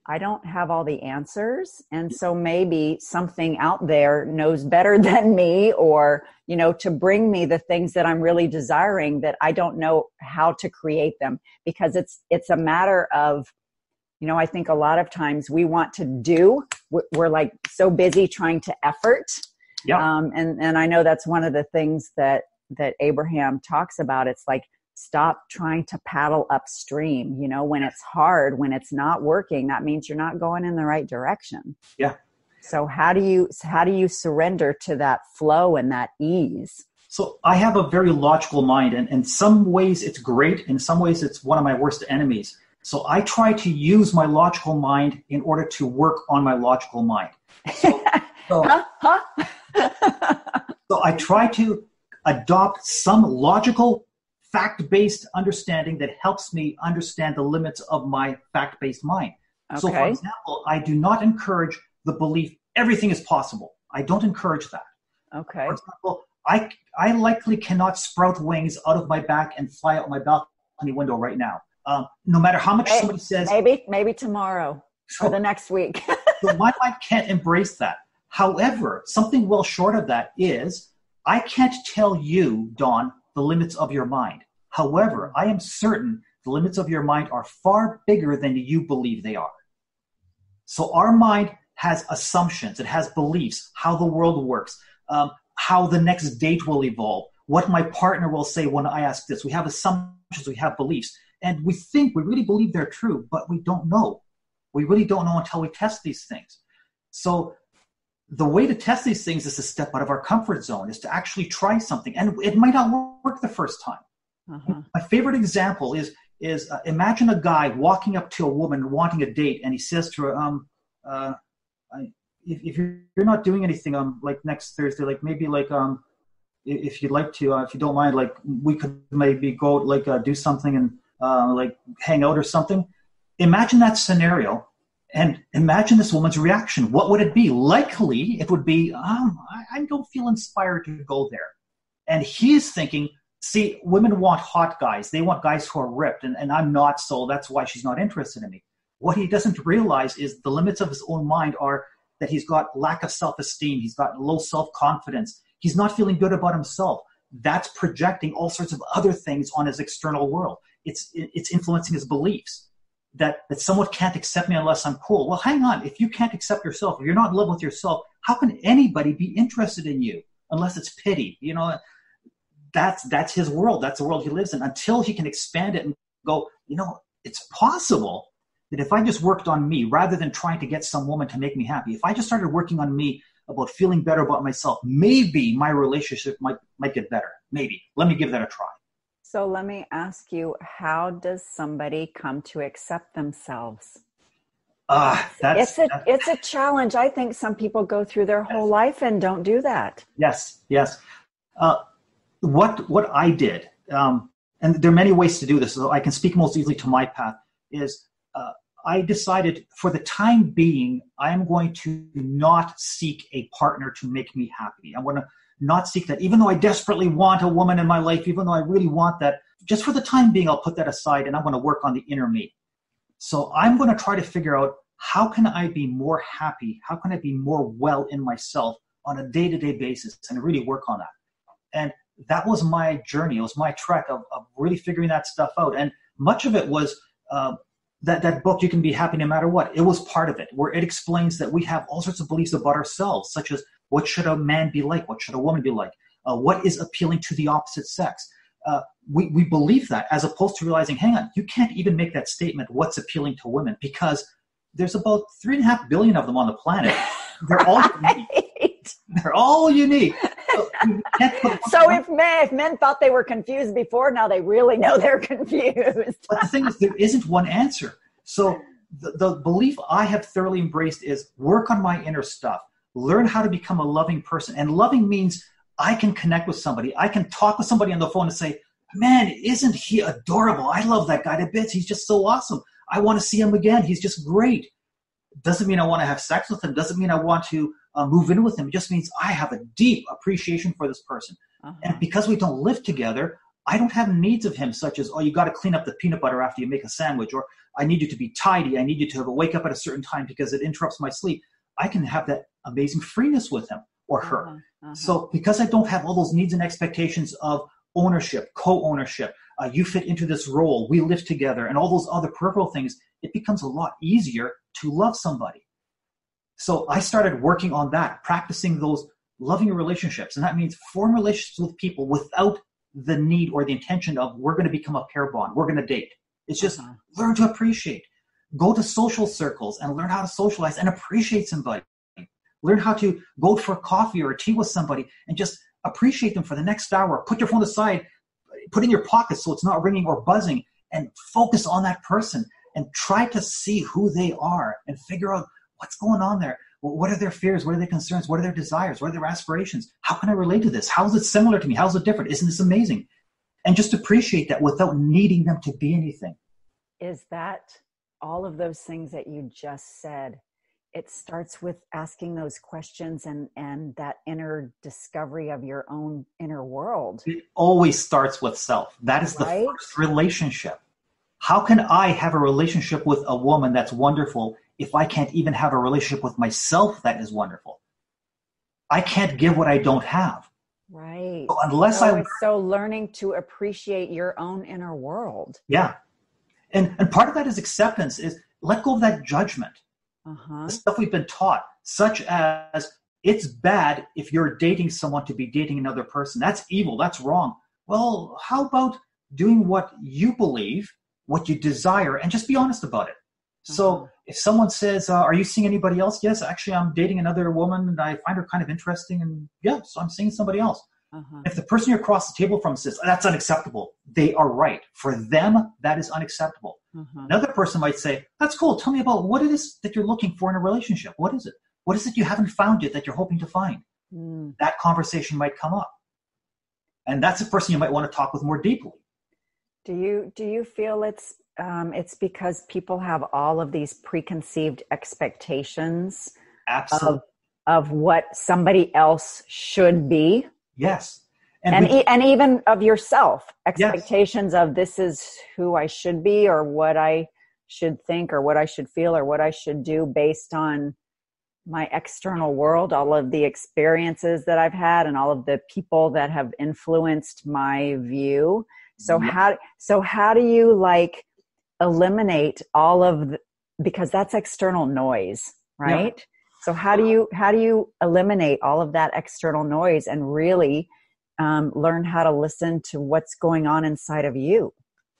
I don't have all the answers. And so maybe something out there knows better than me or, you know, to bring me the things that I'm really desiring that I don't know how to create them because it's, it's a matter of, you know, I think a lot of times we want to do, we're like so busy trying to effort. Yeah. Um, and, and I know that's one of the things that, that Abraham talks about. It's like, stop trying to paddle upstream you know when it's hard when it's not working that means you're not going in the right direction yeah so how do you how do you surrender to that flow and that ease so i have a very logical mind and in some ways it's great in some ways it's one of my worst enemies so i try to use my logical mind in order to work on my logical mind so, so, huh? Huh? so i try to adopt some logical fact based understanding that helps me understand the limits of my fact based mind. Okay. So, for example, I do not encourage the belief everything is possible. I don't encourage that. Okay. For example, I, I likely cannot sprout wings out of my back and fly out my balcony window right now. Um, no matter how much maybe, somebody says. Maybe, maybe tomorrow so, or the next week. so my mind can't embrace that. However, something well short of that is I can't tell you, Dawn, the limits of your mind. However, I am certain the limits of your mind are far bigger than you believe they are. So our mind has assumptions, it has beliefs, how the world works, um, how the next date will evolve, what my partner will say when I ask this. We have assumptions, we have beliefs, and we think we really believe they're true, but we don't know. We really don't know until we test these things. So the way to test these things is to step out of our comfort zone, is to actually try something. And it might not work the first time. Uh-huh. My favorite example is is uh, imagine a guy walking up to a woman wanting a date, and he says to her, um, uh, I, if, if you're not doing anything, um, like next Thursday, like maybe like um, if you'd like to, uh, if you don't mind, like we could maybe go like uh, do something and uh, like hang out or something. Imagine that scenario and imagine this woman's reaction. What would it be? Likely, it would be, um, I, I don't feel inspired to go there. And he's thinking, see, women want hot guys. They want guys who are ripped, and, and I'm not, so that's why she's not interested in me. What he doesn't realize is the limits of his own mind are that he's got lack of self esteem, he's got low self confidence, he's not feeling good about himself. That's projecting all sorts of other things on his external world. It's, it's influencing his beliefs that, that someone can't accept me unless I'm cool. Well, hang on. If you can't accept yourself, if you're not in love with yourself, how can anybody be interested in you unless it's pity? You know, that's, that's his world. That's the world he lives in until he can expand it and go, you know, it's possible that if I just worked on me rather than trying to get some woman to make me happy, if I just started working on me about feeling better about myself, maybe my relationship might might get better. Maybe. Let me give that a try. So let me ask you, how does somebody come to accept themselves? Ah, Uh, it's a it's a challenge. I think some people go through their whole yes. life and don't do that. Yes, yes. Uh, what what I did, um, and there are many ways to do this. So I can speak most easily to my path. Is uh, I decided for the time being, I am going to not seek a partner to make me happy. I'm going to not seek that, even though I desperately want a woman in my life, even though I really want that. Just for the time being, I'll put that aside, and I'm going to work on the inner me. So I'm going to try to figure out how can I be more happy? How can I be more well in myself on a day to day basis and really work on that? And that was my journey. It was my trek of, of really figuring that stuff out. And much of it was uh, that, that book, You Can Be Happy No Matter What. It was part of it, where it explains that we have all sorts of beliefs about ourselves, such as what should a man be like? What should a woman be like? Uh, what is appealing to the opposite sex? Uh, we, we believe that as opposed to realizing, hang on, you can't even make that statement, what's appealing to women, because there's about three and a half billion of them on the planet. They're all unique. They're all unique. So, so if men, if men thought they were confused before, now they really know they're confused. but the thing is, there isn't one answer. So the, the belief I have thoroughly embraced is work on my inner stuff, learn how to become a loving person. And loving means I can connect with somebody. I can talk with somebody on the phone and say, man, isn't he adorable? I love that guy to bits. He's just so awesome. I want to see him again. He's just great. Doesn't mean I want to have sex with him. Doesn't mean I want to uh, move in with him. It just means I have a deep appreciation for this person. Uh-huh. And because we don't live together, I don't have needs of him, such as, oh, you got to clean up the peanut butter after you make a sandwich, or I need you to be tidy. I need you to wake up at a certain time because it interrupts my sleep. I can have that amazing freeness with him or her. Uh-huh. Uh-huh. So because I don't have all those needs and expectations of ownership, co-ownership, uh, you fit into this role, we live together, and all those other peripheral things, it becomes a lot easier to love somebody. So I started working on that, practicing those loving relationships. And that means form relationships with people without the need or the intention of we're going to become a pair bond, we're going to date. It's just uh-huh. learn to appreciate. Go to social circles and learn how to socialize and appreciate somebody. Learn how to go for a coffee or tea with somebody and just appreciate them for the next hour. Put your phone aside, put in your pocket so it's not ringing or buzzing, and focus on that person and try to see who they are and figure out what's going on there. What are their fears? What are their concerns? What are their desires? What are their aspirations? How can I relate to this? How is it similar to me? How is it different? Isn't this amazing? And just appreciate that without needing them to be anything. Is that all of those things that you just said? It starts with asking those questions and and that inner discovery of your own inner world. It always starts with self. That is right? the first relationship. How can I have a relationship with a woman that's wonderful if I can't even have a relationship with myself that is wonderful? I can't give what I don't have. Right. So unless so I so learning to appreciate your own inner world. Yeah. And and part of that is acceptance is let go of that judgment. Uh-huh. The stuff we've been taught, such as it's bad if you're dating someone to be dating another person. That's evil. That's wrong. Well, how about doing what you believe, what you desire, and just be honest about it? So uh-huh. if someone says, uh, "Are you seeing anybody else?" Yes, actually, I'm dating another woman, and I find her kind of interesting, and yeah, so I'm seeing somebody else. Uh-huh. If the person you're across the table from says that's unacceptable, they are right. For them, that is unacceptable. Uh-huh. Another person might say, "That's cool. Tell me about what it is that you're looking for in a relationship. What is it? What is it you haven't found yet that you're hoping to find?" Mm. That conversation might come up, and that's a person you might want to talk with more deeply. Do you do you feel it's um, it's because people have all of these preconceived expectations Absolutely. Of, of what somebody else should be. Yes. And, and, we, e- and even of yourself, expectations yes. of this is who I should be or what I should think or what I should feel or what I should do based on my external world, all of the experiences that I've had and all of the people that have influenced my view. So how so how do you like eliminate all of the, because that's external noise right yeah. So how do you how do you eliminate all of that external noise and really um, learn how to listen to what's going on inside of you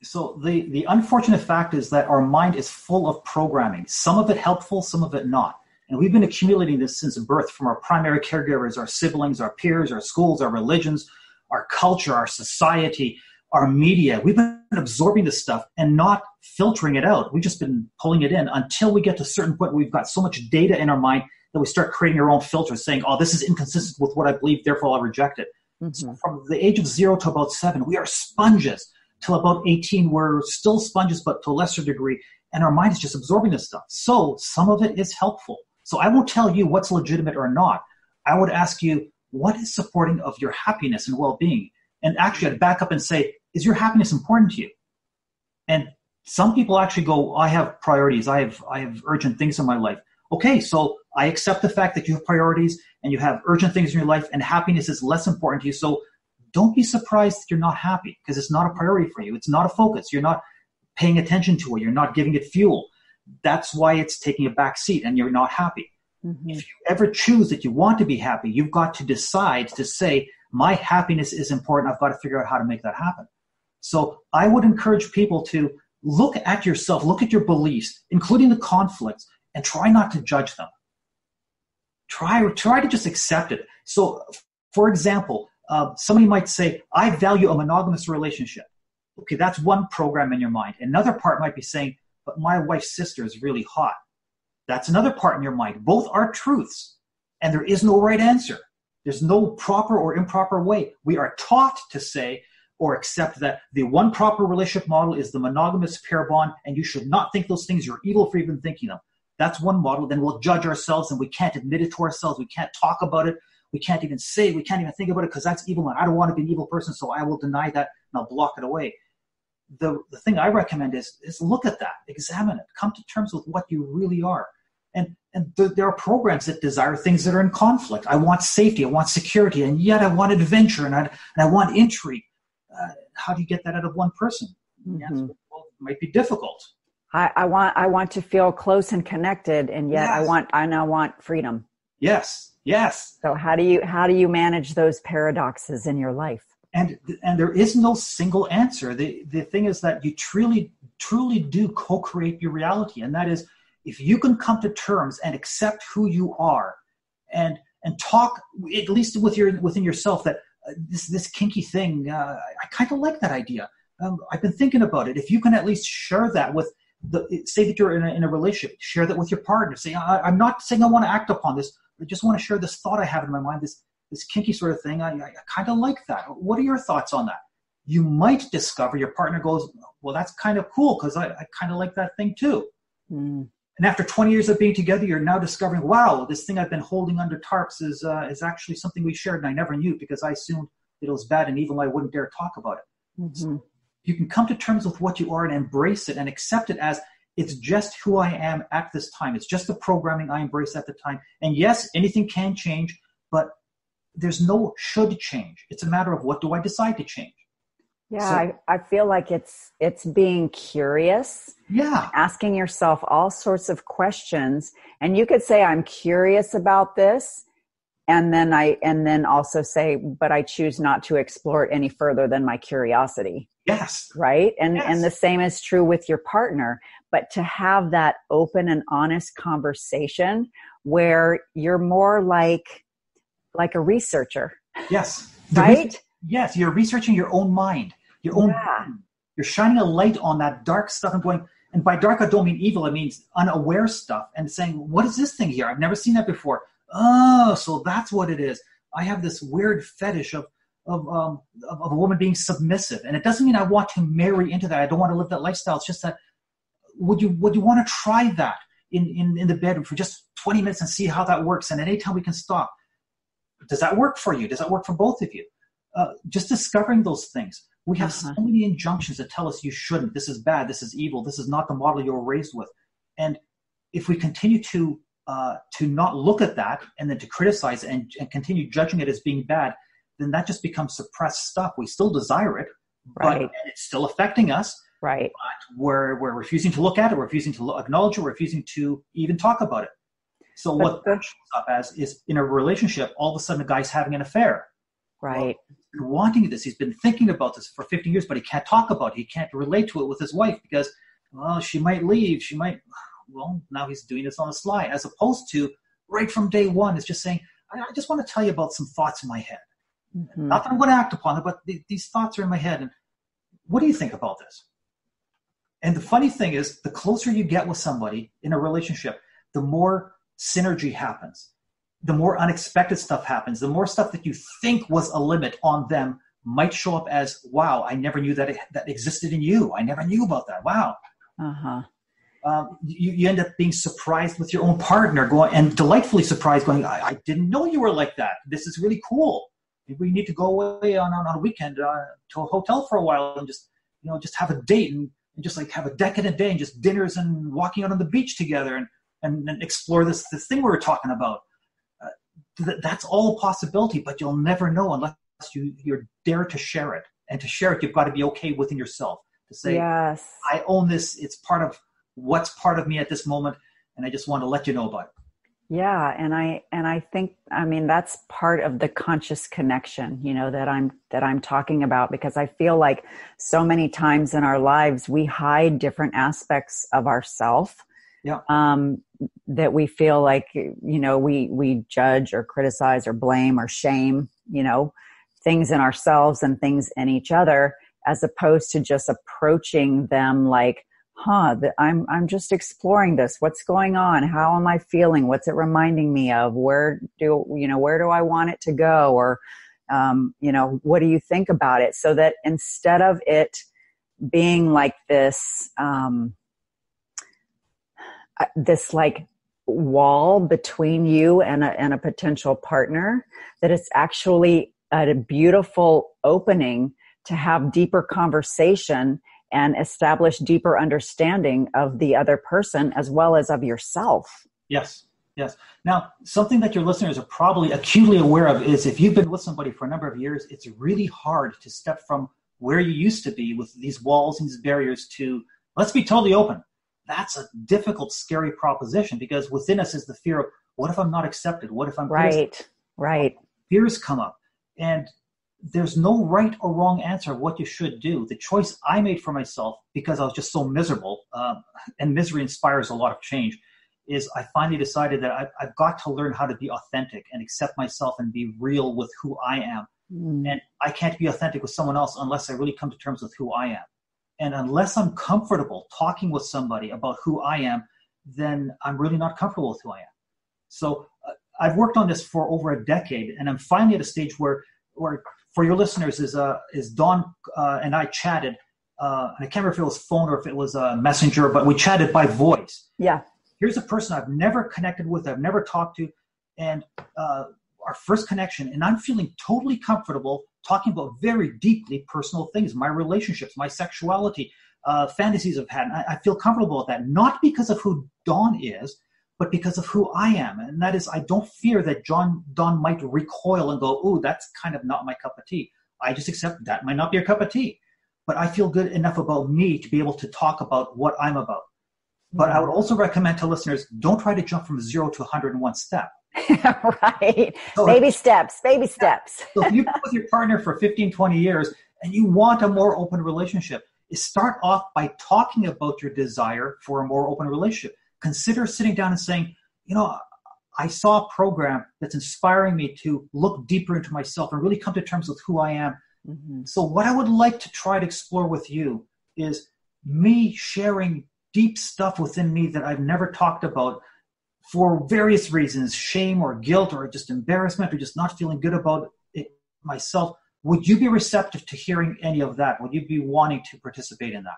So the, the unfortunate fact is that our mind is full of programming, some of it helpful, some of it not. And we've been accumulating this since birth from our primary caregivers, our siblings, our peers, our schools, our religions, our culture, our society, our media. We've been absorbing this stuff and not filtering it out. We've just been pulling it in until we get to a certain point where we've got so much data in our mind that we start creating our own filters saying, oh, this is inconsistent with what I believe, therefore I'll reject it. Mm-hmm. So from the age of zero to about seven, we are sponges. Till about 18, we're still sponges, but to a lesser degree. And our mind is just absorbing this stuff. So some of it is helpful. So I won't tell you what's legitimate or not. I would ask you, what is supporting of your happiness and well-being? And actually, I'd back up and say, is your happiness important to you? And some people actually go, I have priorities. I have, I have urgent things in my life. Okay, so I accept the fact that you have priorities and you have urgent things in your life and happiness is less important to you. So don't be surprised that you're not happy because it's not a priority for you. It's not a focus. You're not paying attention to it. You're not giving it fuel. That's why it's taking a back seat and you're not happy. Mm-hmm. If you ever choose that you want to be happy, you've got to decide to say, my happiness is important. I've got to figure out how to make that happen. So I would encourage people to look at yourself, look at your beliefs, including the conflicts, and try not to judge them. Try, try to just accept it. So, for example, uh, somebody might say, I value a monogamous relationship. Okay, that's one program in your mind. Another part might be saying, but my wife's sister is really hot. That's another part in your mind. Both are truths, and there is no right answer. There's no proper or improper way. We are taught to say or accept that the one proper relationship model is the monogamous pair bond, and you should not think those things. You're evil for even thinking them. That's one model. Then we'll judge ourselves, and we can't admit it to ourselves. We can't talk about it. We can't even say, we can't even think about it because that's evil and I don't want to be an evil person, so I will deny that and I'll block it away. The, the thing I recommend is, is look at that, examine it, come to terms with what you really are. And, and th- there are programs that desire things that are in conflict. I want safety, I want security, and yet I want adventure and I, and I want intrigue. Uh, how do you get that out of one person? Mm-hmm. well, it might be difficult. I, I, want I want to feel close and connected, and yet yes. I want I now want freedom. Yes, Yes. So how do you how do you manage those paradoxes in your life? And and there is no single answer. The the thing is that you truly truly do co-create your reality, and that is if you can come to terms and accept who you are, and and talk at least with your within yourself that uh, this this kinky thing, uh, I kind of like that idea. Um, I've been thinking about it. If you can at least share that with the, say that you're in a, in a relationship, share that with your partner. Say, I, am not saying I want to act upon this, I just want to share this thought I have in my mind, this this kinky sort of thing. I, I kind of like that. What are your thoughts on that? You might discover your partner goes, well, that's kind of cool because I, I kind of like that thing too. Mm. And after 20 years of being together, you're now discovering, wow, this thing I've been holding under tarps is uh, is actually something we shared, and I never knew because I assumed it was bad and evil. I wouldn't dare talk about it. Mm-hmm. So you can come to terms with what you are and embrace it and accept it as it's just who I am at this time. It's just the programming I embrace at the time. And yes, anything can change, but there's no should change. It's a matter of what do I decide to change. Yeah, so, I, I feel like it's it's being curious. Yeah. Asking yourself all sorts of questions. And you could say, I'm curious about this. And then I and then also say, but I choose not to explore it any further than my curiosity. Yes. Right. And yes. and the same is true with your partner but to have that open and honest conversation where you're more like like a researcher yes right yes you're researching your own mind your own yeah. mind. you're shining a light on that dark stuff and going and by dark i don't mean evil i mean unaware stuff and saying what is this thing here i've never seen that before oh so that's what it is i have this weird fetish of of, um, of a woman being submissive and it doesn't mean i want to marry into that i don't want to live that lifestyle it's just that would you would you want to try that in, in, in the bedroom for just 20 minutes and see how that works? And at any time we can stop. Does that work for you? Does that work for both of you? Uh, just discovering those things. We have uh-huh. so many injunctions that tell us you shouldn't. This is bad. This is evil. This is not the model you were raised with. And if we continue to uh, to not look at that and then to criticize and, and continue judging it as being bad, then that just becomes suppressed stuff. We still desire it, right. but it's still affecting us. Right. But we're, we're refusing to look at it, we're refusing to acknowledge it, we're refusing to even talk about it. So but what that shows up as is in a relationship, all of a sudden a guy's having an affair. Right. Well, been wanting this. He's been thinking about this for 15 years, but he can't talk about it. He can't relate to it with his wife because, well, she might leave. She might, well, now he's doing this on the sly, as opposed to right from day one, is just saying, I, I just want to tell you about some thoughts in my head. Mm-hmm. Not that I'm going to act upon them, but th- these thoughts are in my head. And what do you think about this? And the funny thing is, the closer you get with somebody in a relationship, the more synergy happens the more unexpected stuff happens, the more stuff that you think was a limit on them might show up as, wow, I never knew that it, that existed in you. I never knew about that. Wow. Uh-huh. Um, you, you, end up being surprised with your own partner going and delightfully surprised going, I, I, didn't know you were like that. This is really cool. Maybe we need to go away on, on, on a weekend uh, to a hotel for a while and just, you know, just have a date and, and just like have a decadent day and just dinners and walking out on the beach together and, and, and explore this, this thing we were talking about that's all a possibility, but you'll never know unless you you dare to share it. And to share it, you've got to be okay within yourself to say, yes. I own this. It's part of what's part of me at this moment, and I just want to let you know about it. Yeah, and I and I think I mean that's part of the conscious connection, you know, that I'm that I'm talking about because I feel like so many times in our lives we hide different aspects of ourself yeah. um, that we feel like you know we we judge or criticize or blame or shame you know things in ourselves and things in each other as opposed to just approaching them like huh i'm i'm just exploring this. What's going on? How am i feeling? What's it reminding me of? Where do you know where do i want it to go? Or um, you know what do you think about it? So that instead of it being like this um, uh, this like wall between you and a, and a potential partner that it's actually a beautiful opening to have deeper conversation and establish deeper understanding of the other person as well as of yourself. Yes. Yes. Now, something that your listeners are probably acutely aware of is if you've been with somebody for a number of years, it's really hard to step from where you used to be with these walls and these barriers to let's be totally open that's a difficult, scary proposition because within us is the fear of what if I'm not accepted? What if I'm right, right? Fears come up, and there's no right or wrong answer of what you should do. The choice I made for myself because I was just so miserable, um, and misery inspires a lot of change. Is I finally decided that I've, I've, got to learn how to be authentic and accept myself and be real with who I am. Mm. And I can't be authentic with someone else unless I really come to terms with who I am. And unless I'm comfortable talking with somebody about who I am, then I'm really not comfortable with who I am. So uh, I've worked on this for over a decade, and I'm finally at a stage where, where for your listeners, is uh, is Dawn uh, and I chatted, uh, and I can't remember if it was phone or if it was a messenger, but we chatted by voice. Yeah. Here's a person I've never connected with, I've never talked to, and uh, our first connection, and I'm feeling totally comfortable talking about very deeply personal things, my relationships, my sexuality, uh, fantasies I've had. I, I, feel comfortable with that, not because of who Dawn is, but because of who I am. And that is, I don't fear that John Don might recoil and go, "Ooh, that's kind of not my cup of tea." I just accept that might not be your cup of tea, but I feel good enough about me to be able to talk about what I'm about. But I would also recommend to listeners don't try to jump from zero to 101 step. right. So baby if, steps, baby steps. so if you've been with your partner for 15, 20 years and you want a more open relationship, is start off by talking about your desire for a more open relationship. Consider sitting down and saying, you know, I saw a program that's inspiring me to look deeper into myself and really come to terms with who I am. Mm-hmm. So, what I would like to try to explore with you is me sharing deep stuff within me that I've never talked about for various reasons shame or guilt or just embarrassment or just not feeling good about it myself would you be receptive to hearing any of that would you be wanting to participate in that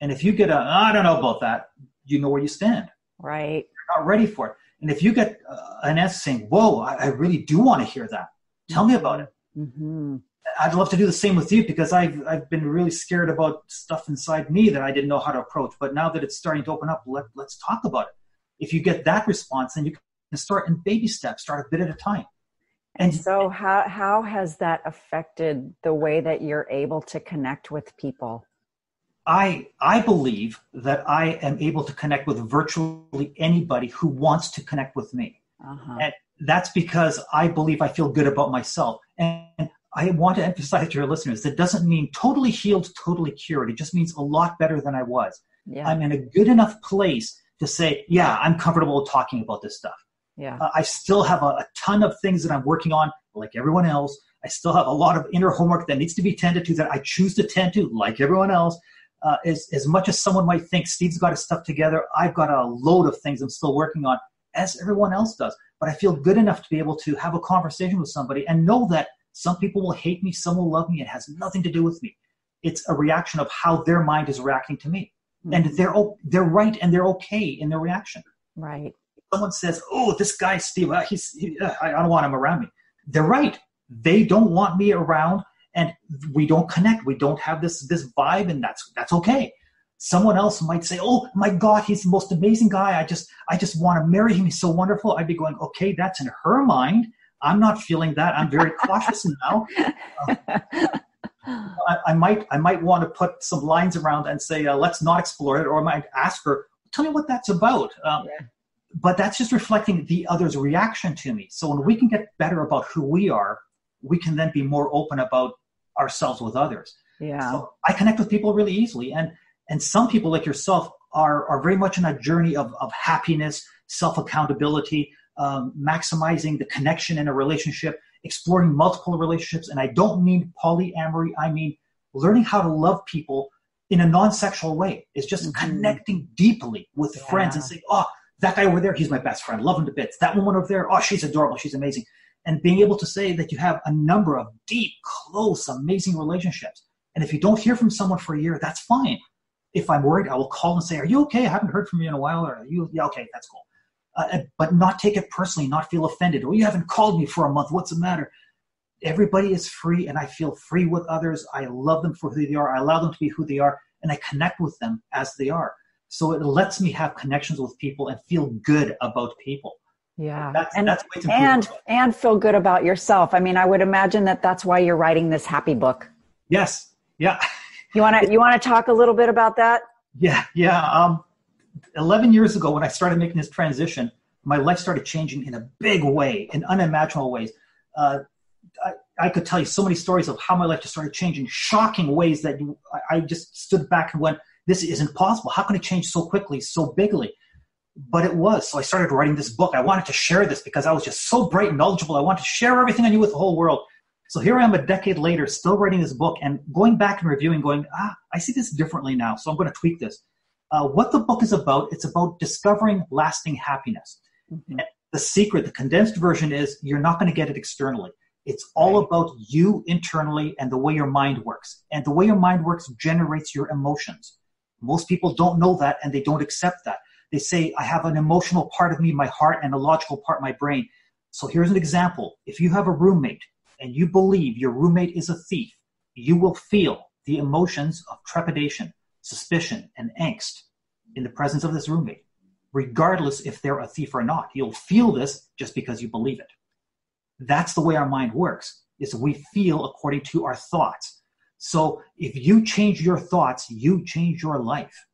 and if you get a i don't know about that you know where you stand right you're not ready for it and if you get uh, an S saying whoa I, I, really do want to hear that tell me about it mm-hmm. i'd love to do the same with you because I've, I've been really scared about stuff inside me that i didn't know how to approach but now that it's starting to open up let, let's talk about it if you get that response, then you can start in baby steps, start a bit at a time. And so, how how has that affected the way that you're able to connect with people? I I believe that I am able to connect with virtually anybody who wants to connect with me, uh-huh. and that's because I believe I feel good about myself. And I want to emphasize to your listeners that doesn't mean totally healed, totally cured. It just means a lot better than I was. Yeah. I'm in a good enough place to say, yeah, I'm comfortable talking about this stuff. Yeah. Uh, I still have a, a, ton of things that I'm working on, like everyone else. I still have a lot of inner homework that needs to be tended to that I choose to tend to, like everyone else. Uh, as, as much as someone might think Steve's got his stuff together, I've got a load of things I'm still working on, as everyone else does. But I feel good enough to be able to have a conversation with somebody and know that some people will hate me, some will love me. It has nothing to do with me. It's a reaction of how their mind is reacting to me. Mm-hmm. And they're, they're right and they're okay in their reaction. Right someone says, "Oh, this guy Steve, uh, he's he, uh, I don't want him around me," they're right. They don't want me around, and we don't connect. We don't have this this vibe, and that's that's okay. Someone else might say, "Oh my God, he's the most amazing guy. I just I just want to marry him. He's so wonderful." I'd be going, "Okay, that's in her mind. I'm not feeling that. I'm very cautious now." Uh, I, I, might I might want to put some lines around and say, uh, "Let's not explore it," or I might ask her, "Tell me what that's about." Um, yeah but that's just reflecting the other's reaction to me. So when we can get better about who we are, we can then be more open about ourselves with others. Yeah. So I connect with people really easily. And and some people like yourself are are very much in a journey of, of happiness, self accountability, um, maximizing the connection in a relationship, exploring multiple relationships. And I don't mean polyamory, I mean learning how to love people in a non sexual way. It's just mm-hmm. connecting deeply with yeah. friends and saying, oh, that guy over there, he's my best friend. Love him to bits. That woman over there, oh, she's adorable. She's amazing. And being able to say that you have a number of deep, close, amazing relationships. And if you don't hear from someone for a year, that's fine. If I'm worried, I will call and say, Are you okay? I haven't heard from you in a while. Or are you, yeah, okay, that's cool. Uh, but not take it personally, not feel offended. Or you haven't called me for a month. What's the matter? Everybody is free, and I feel free with others. I love them for who they are. I allow them to be who they are, and I connect with them as they are. So it lets me have connections with people and feel good about people. Yeah. That's, and, that's and, and feel good about yourself. I mean, I would imagine that that's why you're writing this happy book. Yes. Yeah. You want to, you want to talk a little bit about that? Yeah. Yeah. Um, 11 years ago when I started making this transition, my life started changing in a big way, in unimaginable ways. Uh, I, I, could tell you so many stories of how my life just started changing, shocking ways that you, I, I just stood back and went, this isn't possible. How can it change so quickly, so bigly? But it was. So I started writing this book. I wanted to share this because I was just so bright and knowledgeable. I wanted to share everything I knew with the whole world. So here I am a decade later, still writing this book and going back and reviewing, going, ah, I see this differently now. So I'm going to tweak this. Uh, what the book is about, it's about discovering lasting happiness. Mm-hmm. The secret, the condensed version is you're not going to get it externally. It's all right. about you internally and the way your mind works. And the way your mind works generates your emotions. Most people don't know that and they don't accept that. They say, I have an emotional part of me, my heart, and a logical part, my brain. So here's an example. If you have a roommate and you believe your roommate is a thief, you will feel the emotions of trepidation, suspicion, and angst in the presence of this roommate, regardless if they're a thief or not. You'll feel this just because you believe it. That's the way our mind works, is we feel according to our thoughts. So if you change your thoughts, you change your life.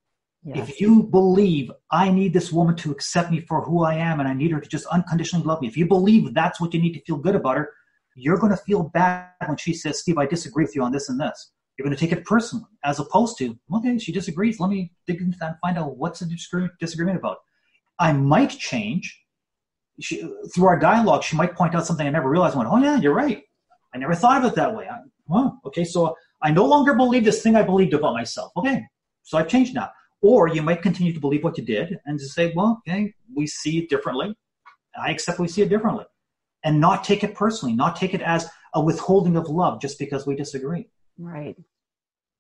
Yes. If you believe I need this woman to accept me for who I am and I need her to just unconditionally love me, if you believe that's what you need to feel good about her, you're going to feel bad when she says, Steve, I disagree with you on this and this. You're going to take it personally, as opposed to, okay, she disagrees. Let me dig into that and find out what's the disagreement about. I might change. She, through our dialogue, she might point out something I never realized. I went, oh, yeah, you're right. I never thought of it that way. I, well, okay, so I no longer believe this thing I believed about myself. Okay, so I've changed now. Or you might continue to believe what you did and just say, well, okay, we see it differently. I accept we see it differently. And not take it personally, not take it as a withholding of love just because we disagree. Right.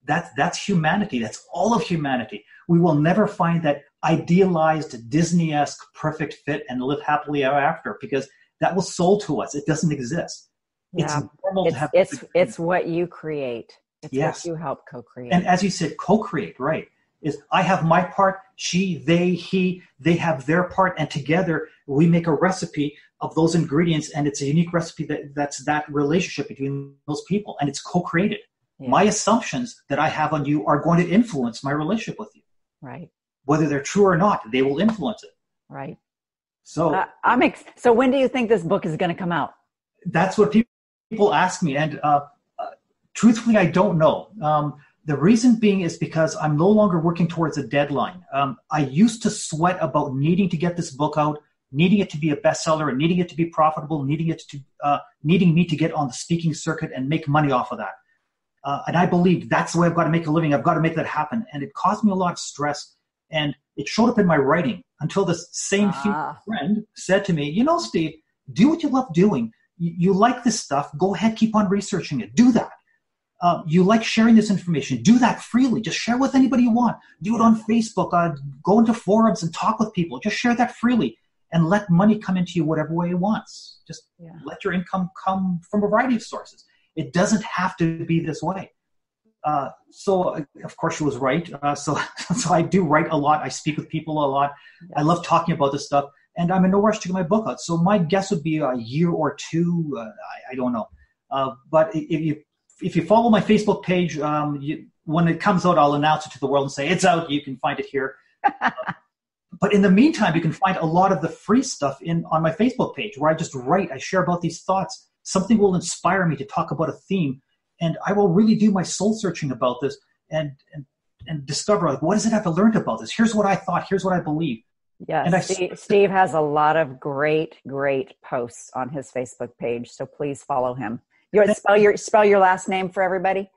That's, that's humanity. That's all of humanity. We will never find that idealized Disney-esque perfect fit and live happily ever after because that was sold to us. It doesn't exist. Yeah. It's normal it's, to have. It's, it's what you create. It's yes. you help co-create. And as you said, co-create, right? Is I have my part, she, they, he, they have their part, and together we make a recipe of those ingredients, and it's a unique recipe that, that's that relationship between those people, and it's co-created. Yeah. My assumptions that I have on you are going to influence my relationship with you. Right. Whether they're true or not, they will influence it. Right. So uh, I'm ex- so when do you think this book is going to come out? That's what people ask me, and uh, truthfully, I don't know. Um, the reason being is because I'm no longer working towards a deadline. Um, I used to sweat about needing to get this book out, needing it to be a bestseller, and needing it to be profitable, needing it to uh, needing me to get on the speaking circuit and make money off of that. Uh, and I believed that's the way I've got to make a living. I've got to make that happen. And it caused me a lot of stress. And it showed up in my writing until this same ah. friend said to me, You know, Steve, do what you love doing. You, you like this stuff. Go ahead, keep on researching it. Do that. Uh, you like sharing this information. Do that freely. Just share with anybody you want. Do it on Facebook. Uh, go into forums and talk with people. Just share that freely and let money come into you whatever way it wants. Just yeah. let your income come from a variety of sources. It doesn't have to be this way. Uh, so uh, of course she was right. Uh, so so I do write a lot. I speak with people a lot. I love talking about this stuff, and I'm in no rush to get my book out. So my guess would be a year or two. Uh, I, I, don't know. Uh, but if you if you follow my Facebook page, um, you, when it comes out, I'll announce it to the world and say it's out. You can find it here. but in the meantime, you can find a lot of the free stuff in on my Facebook page where I just write. I share about these thoughts something will inspire me to talk about a theme and i will really do my soul searching about this and and, and discover like what is it i've learned about this here's what i thought here's what i believe yes and I, steve, steve has a lot of great great posts on his facebook page so please follow him you want to spell your spell your last name for everybody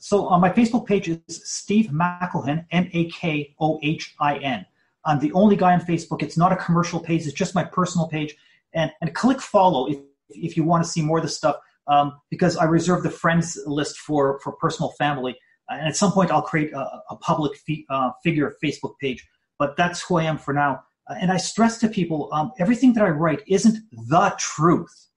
so on my facebook page is steve makohin m-a-k-o-h-i-n i'm the only guy on facebook it's not a commercial page it's just my personal page and and click follow if if you want to see more of the stuff, um, because I reserve the friends list for for personal family. And at some point, I'll create a, a public fi- uh, figure Facebook page. But that's who I am for now. Uh, and I stress to people um, everything that I write isn't the truth.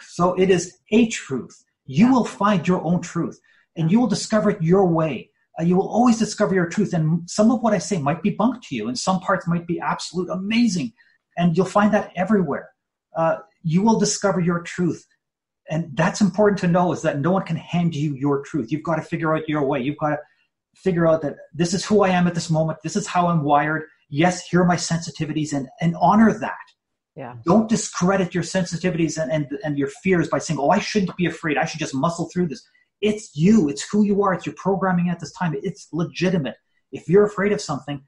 So it is a truth. You will find your own truth and you will discover it your way. Uh, you will always discover your truth. And some of what I say might be bunk to you, and some parts might be absolute amazing. And you'll find that everywhere. Uh, you will discover your truth. And that's important to know is that no one can hand you your truth. You've got to figure out your way. You've got to figure out that this is who I am at this moment. This is how I'm wired. Yes, here are my sensitivities and, and honor that. Yeah. Don't discredit your sensitivities and, and, and your fears by saying, oh, I shouldn't be afraid. I should just muscle through this. It's you. It's who you are. It's your programming at this time. It's legitimate. If you're afraid of something,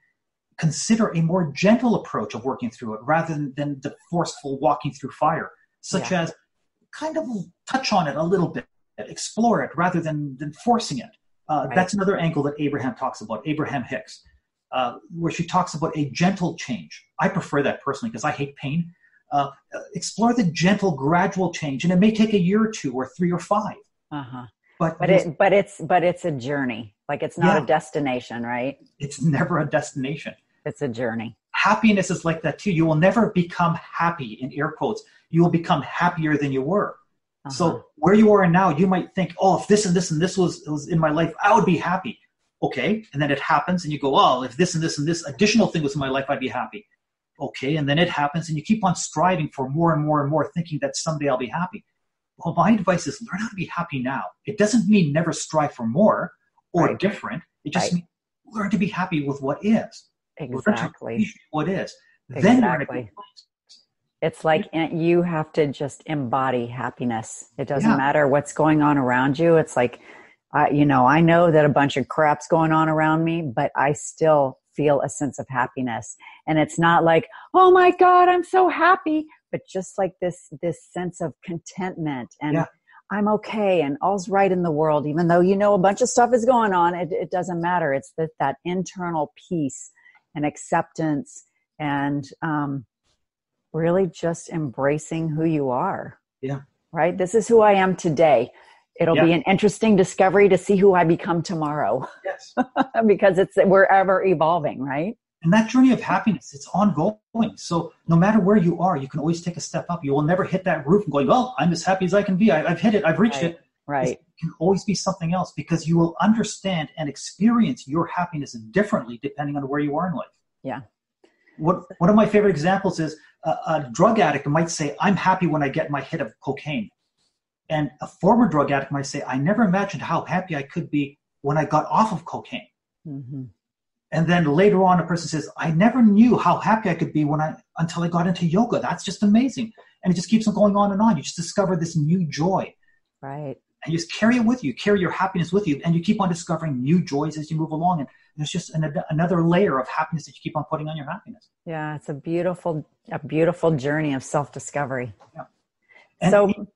consider a more gentle approach of working through it rather than, than the forceful walking through fire, such yeah. as kind of touch on it a little bit, explore it rather than, than forcing it. Uh, right. That's another angle that Abraham talks about, Abraham Hicks, uh, where she talks about a gentle change. I prefer that personally because I hate pain. Uh, explore the gentle, gradual change, and it may take a year or two, or three, or 5 uh-huh. But but it but it's but it's a journey. Like it's not yeah. a destination, right? It's never a destination. It's a journey. Happiness is like that too. You will never become happy in air quotes. You will become happier than you were. Uh-huh. So where you are now, you might think, oh, if this and this and this was was in my life, I would be happy. Okay, and then it happens, and you go, oh, if this and this and this additional thing was in my life, I'd be happy. Okay, and then it happens, and you keep on striving for more and more and more, thinking that someday I'll be happy. Well, my advice is learn how to be happy now. It doesn't mean never strive for more or right. different. It just right. means learn to be happy with what is. Exactly. What is. Exactly. it's like you have to just embody happiness. It doesn't yeah. matter what's going on around you. It's like, uh, you know, I know that a bunch of crap's going on around me, but I still feel a sense of happiness. And it's not like, oh my God, I'm so happy, but just like this, this sense of contentment and yeah. I'm okay and all's right in the world, even though you know a bunch of stuff is going on. It, it doesn't matter. It's that, that internal peace and acceptance and um, really just embracing who you are. Yeah. Right? This is who I am today. It'll yeah. be an interesting discovery to see who I become tomorrow. Yes. because it's we're ever evolving, right? And that journey of happiness, it's ongoing. So no matter where you are, you can always take a step up. You will never hit that roof and going, well, I'm as happy as I can be. I, have hit it. I've reached right. it. Right. It can always be something else because you will understand and experience your happiness differently depending on where you are in life. Yeah. What, one of my favorite examples is a, a drug addict might say, I'm happy when I get my hit of cocaine. And a former drug addict might say, I never imagined how happy I could be when I got off of cocaine. Mm-hmm. And then later on, a person says, I never knew how happy I could be when I, until I got into yoga. That's just amazing. And it just keeps on going on and on. You just discover this new joy. Right. and you just carry it with you, carry your happiness with you, and you keep on discovering new joys as you move along. And there's just an, another layer of happiness that you keep on putting on your happiness. Yeah, it's a beautiful, a beautiful journey of self discovery. Yeah. And, so,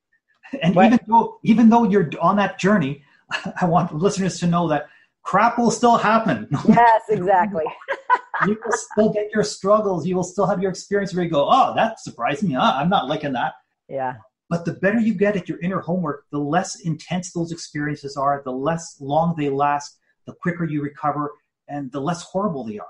and even though even though you're on that journey, I want listeners to know that crap will still happen. Yes, exactly. you will still get your struggles. You will still have your experience where you go, "Oh, that surprised me. Huh? I'm not liking that." Yeah. But the better you get at your inner homework, the less intense those experiences are, the less long they last, the quicker you recover, and the less horrible they are.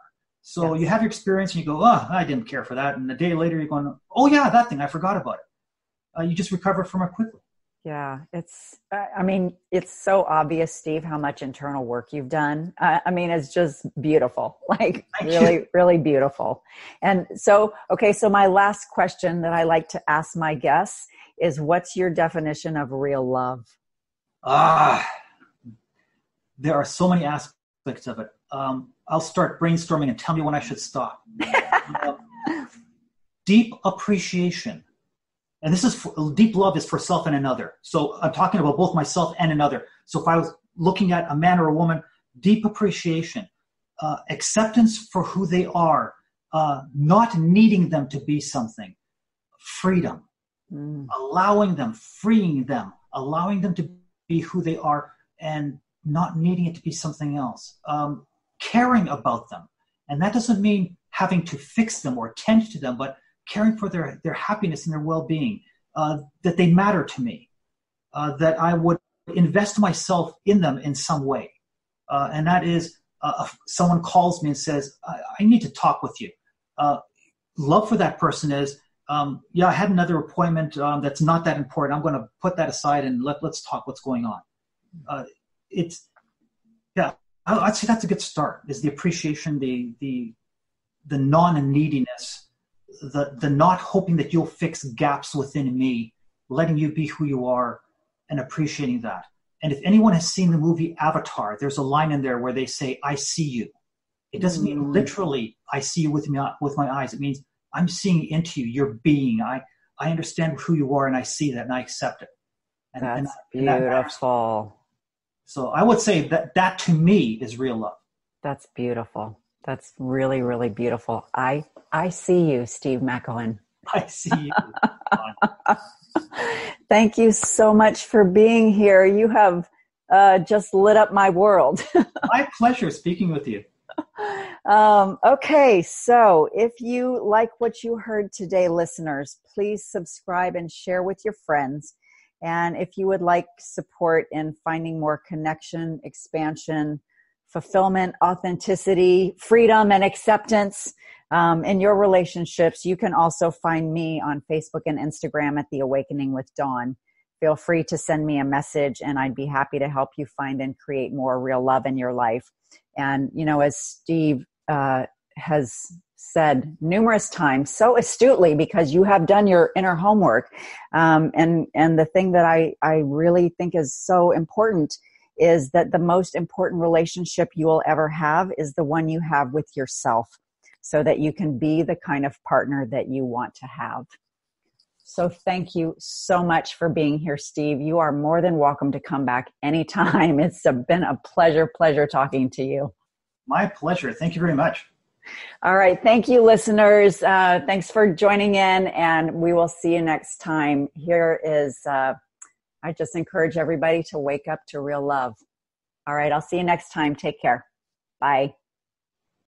So you have your experience and you go, oh, I didn't care for that. And a day later, you're going, oh, yeah, that thing, I forgot about it. Uh, you just recover from it quickly. Yeah, it's, I mean, it's so obvious, Steve, how much internal work you've done. Uh, I mean, it's just beautiful, like really, really beautiful. And so, okay, so my last question that I like to ask my guests is what's your definition of real love? Ah, there are so many aspects of it. Um, I'll start brainstorming and tell me when I should stop. uh, deep appreciation. And this is for, deep love is for self and another. So I'm talking about both myself and another. So if I was looking at a man or a woman, deep appreciation, uh, acceptance for who they are, uh, not needing them to be something, freedom, mm. allowing them, freeing them, allowing them to be who they are, and not needing it to be something else. Um, caring about them. And that doesn't mean having to fix them or tend to them, but caring for their, their happiness and their well being, uh, that they matter to me, uh, that I would invest myself in them in some way. Uh, and that is uh, someone calls me and says, I, I need to talk with you. Uh, love for that person is, um, yeah, I had another appointment um, that's not that important. I'm going to put that aside and let, let's talk what's going on. Uh, it's, yeah, I'd say that's a good start. Is the appreciation, the the the non-neediness, the the not hoping that you'll fix gaps within me, letting you be who you are, and appreciating that. And if anyone has seen the movie Avatar, there's a line in there where they say, "I see you." It doesn't mean mm. literally "I see you with me with my eyes." It means I'm seeing into you, your being. I I understand who you are, and I see that, and I accept it. And, That's and, and beautiful. That so I would say that that to me is real love. That's beautiful. That's really, really beautiful. I I see you, Steve McElhen. I see you. Thank you so much for being here. You have uh, just lit up my world. my pleasure speaking with you. Um, okay, so if you like what you heard today, listeners, please subscribe and share with your friends. And if you would like support in finding more connection, expansion, fulfillment, authenticity, freedom, and acceptance um, in your relationships, you can also find me on Facebook and Instagram at The Awakening with Dawn. Feel free to send me a message, and I'd be happy to help you find and create more real love in your life. And, you know, as Steve uh, has said numerous times so astutely because you have done your inner homework um, and and the thing that i i really think is so important is that the most important relationship you will ever have is the one you have with yourself so that you can be the kind of partner that you want to have so thank you so much for being here steve you are more than welcome to come back anytime it's been a pleasure pleasure talking to you my pleasure thank you very much all right. Thank you, listeners. Uh, thanks for joining in, and we will see you next time. Here is, uh, I just encourage everybody to wake up to real love. All right. I'll see you next time. Take care. Bye.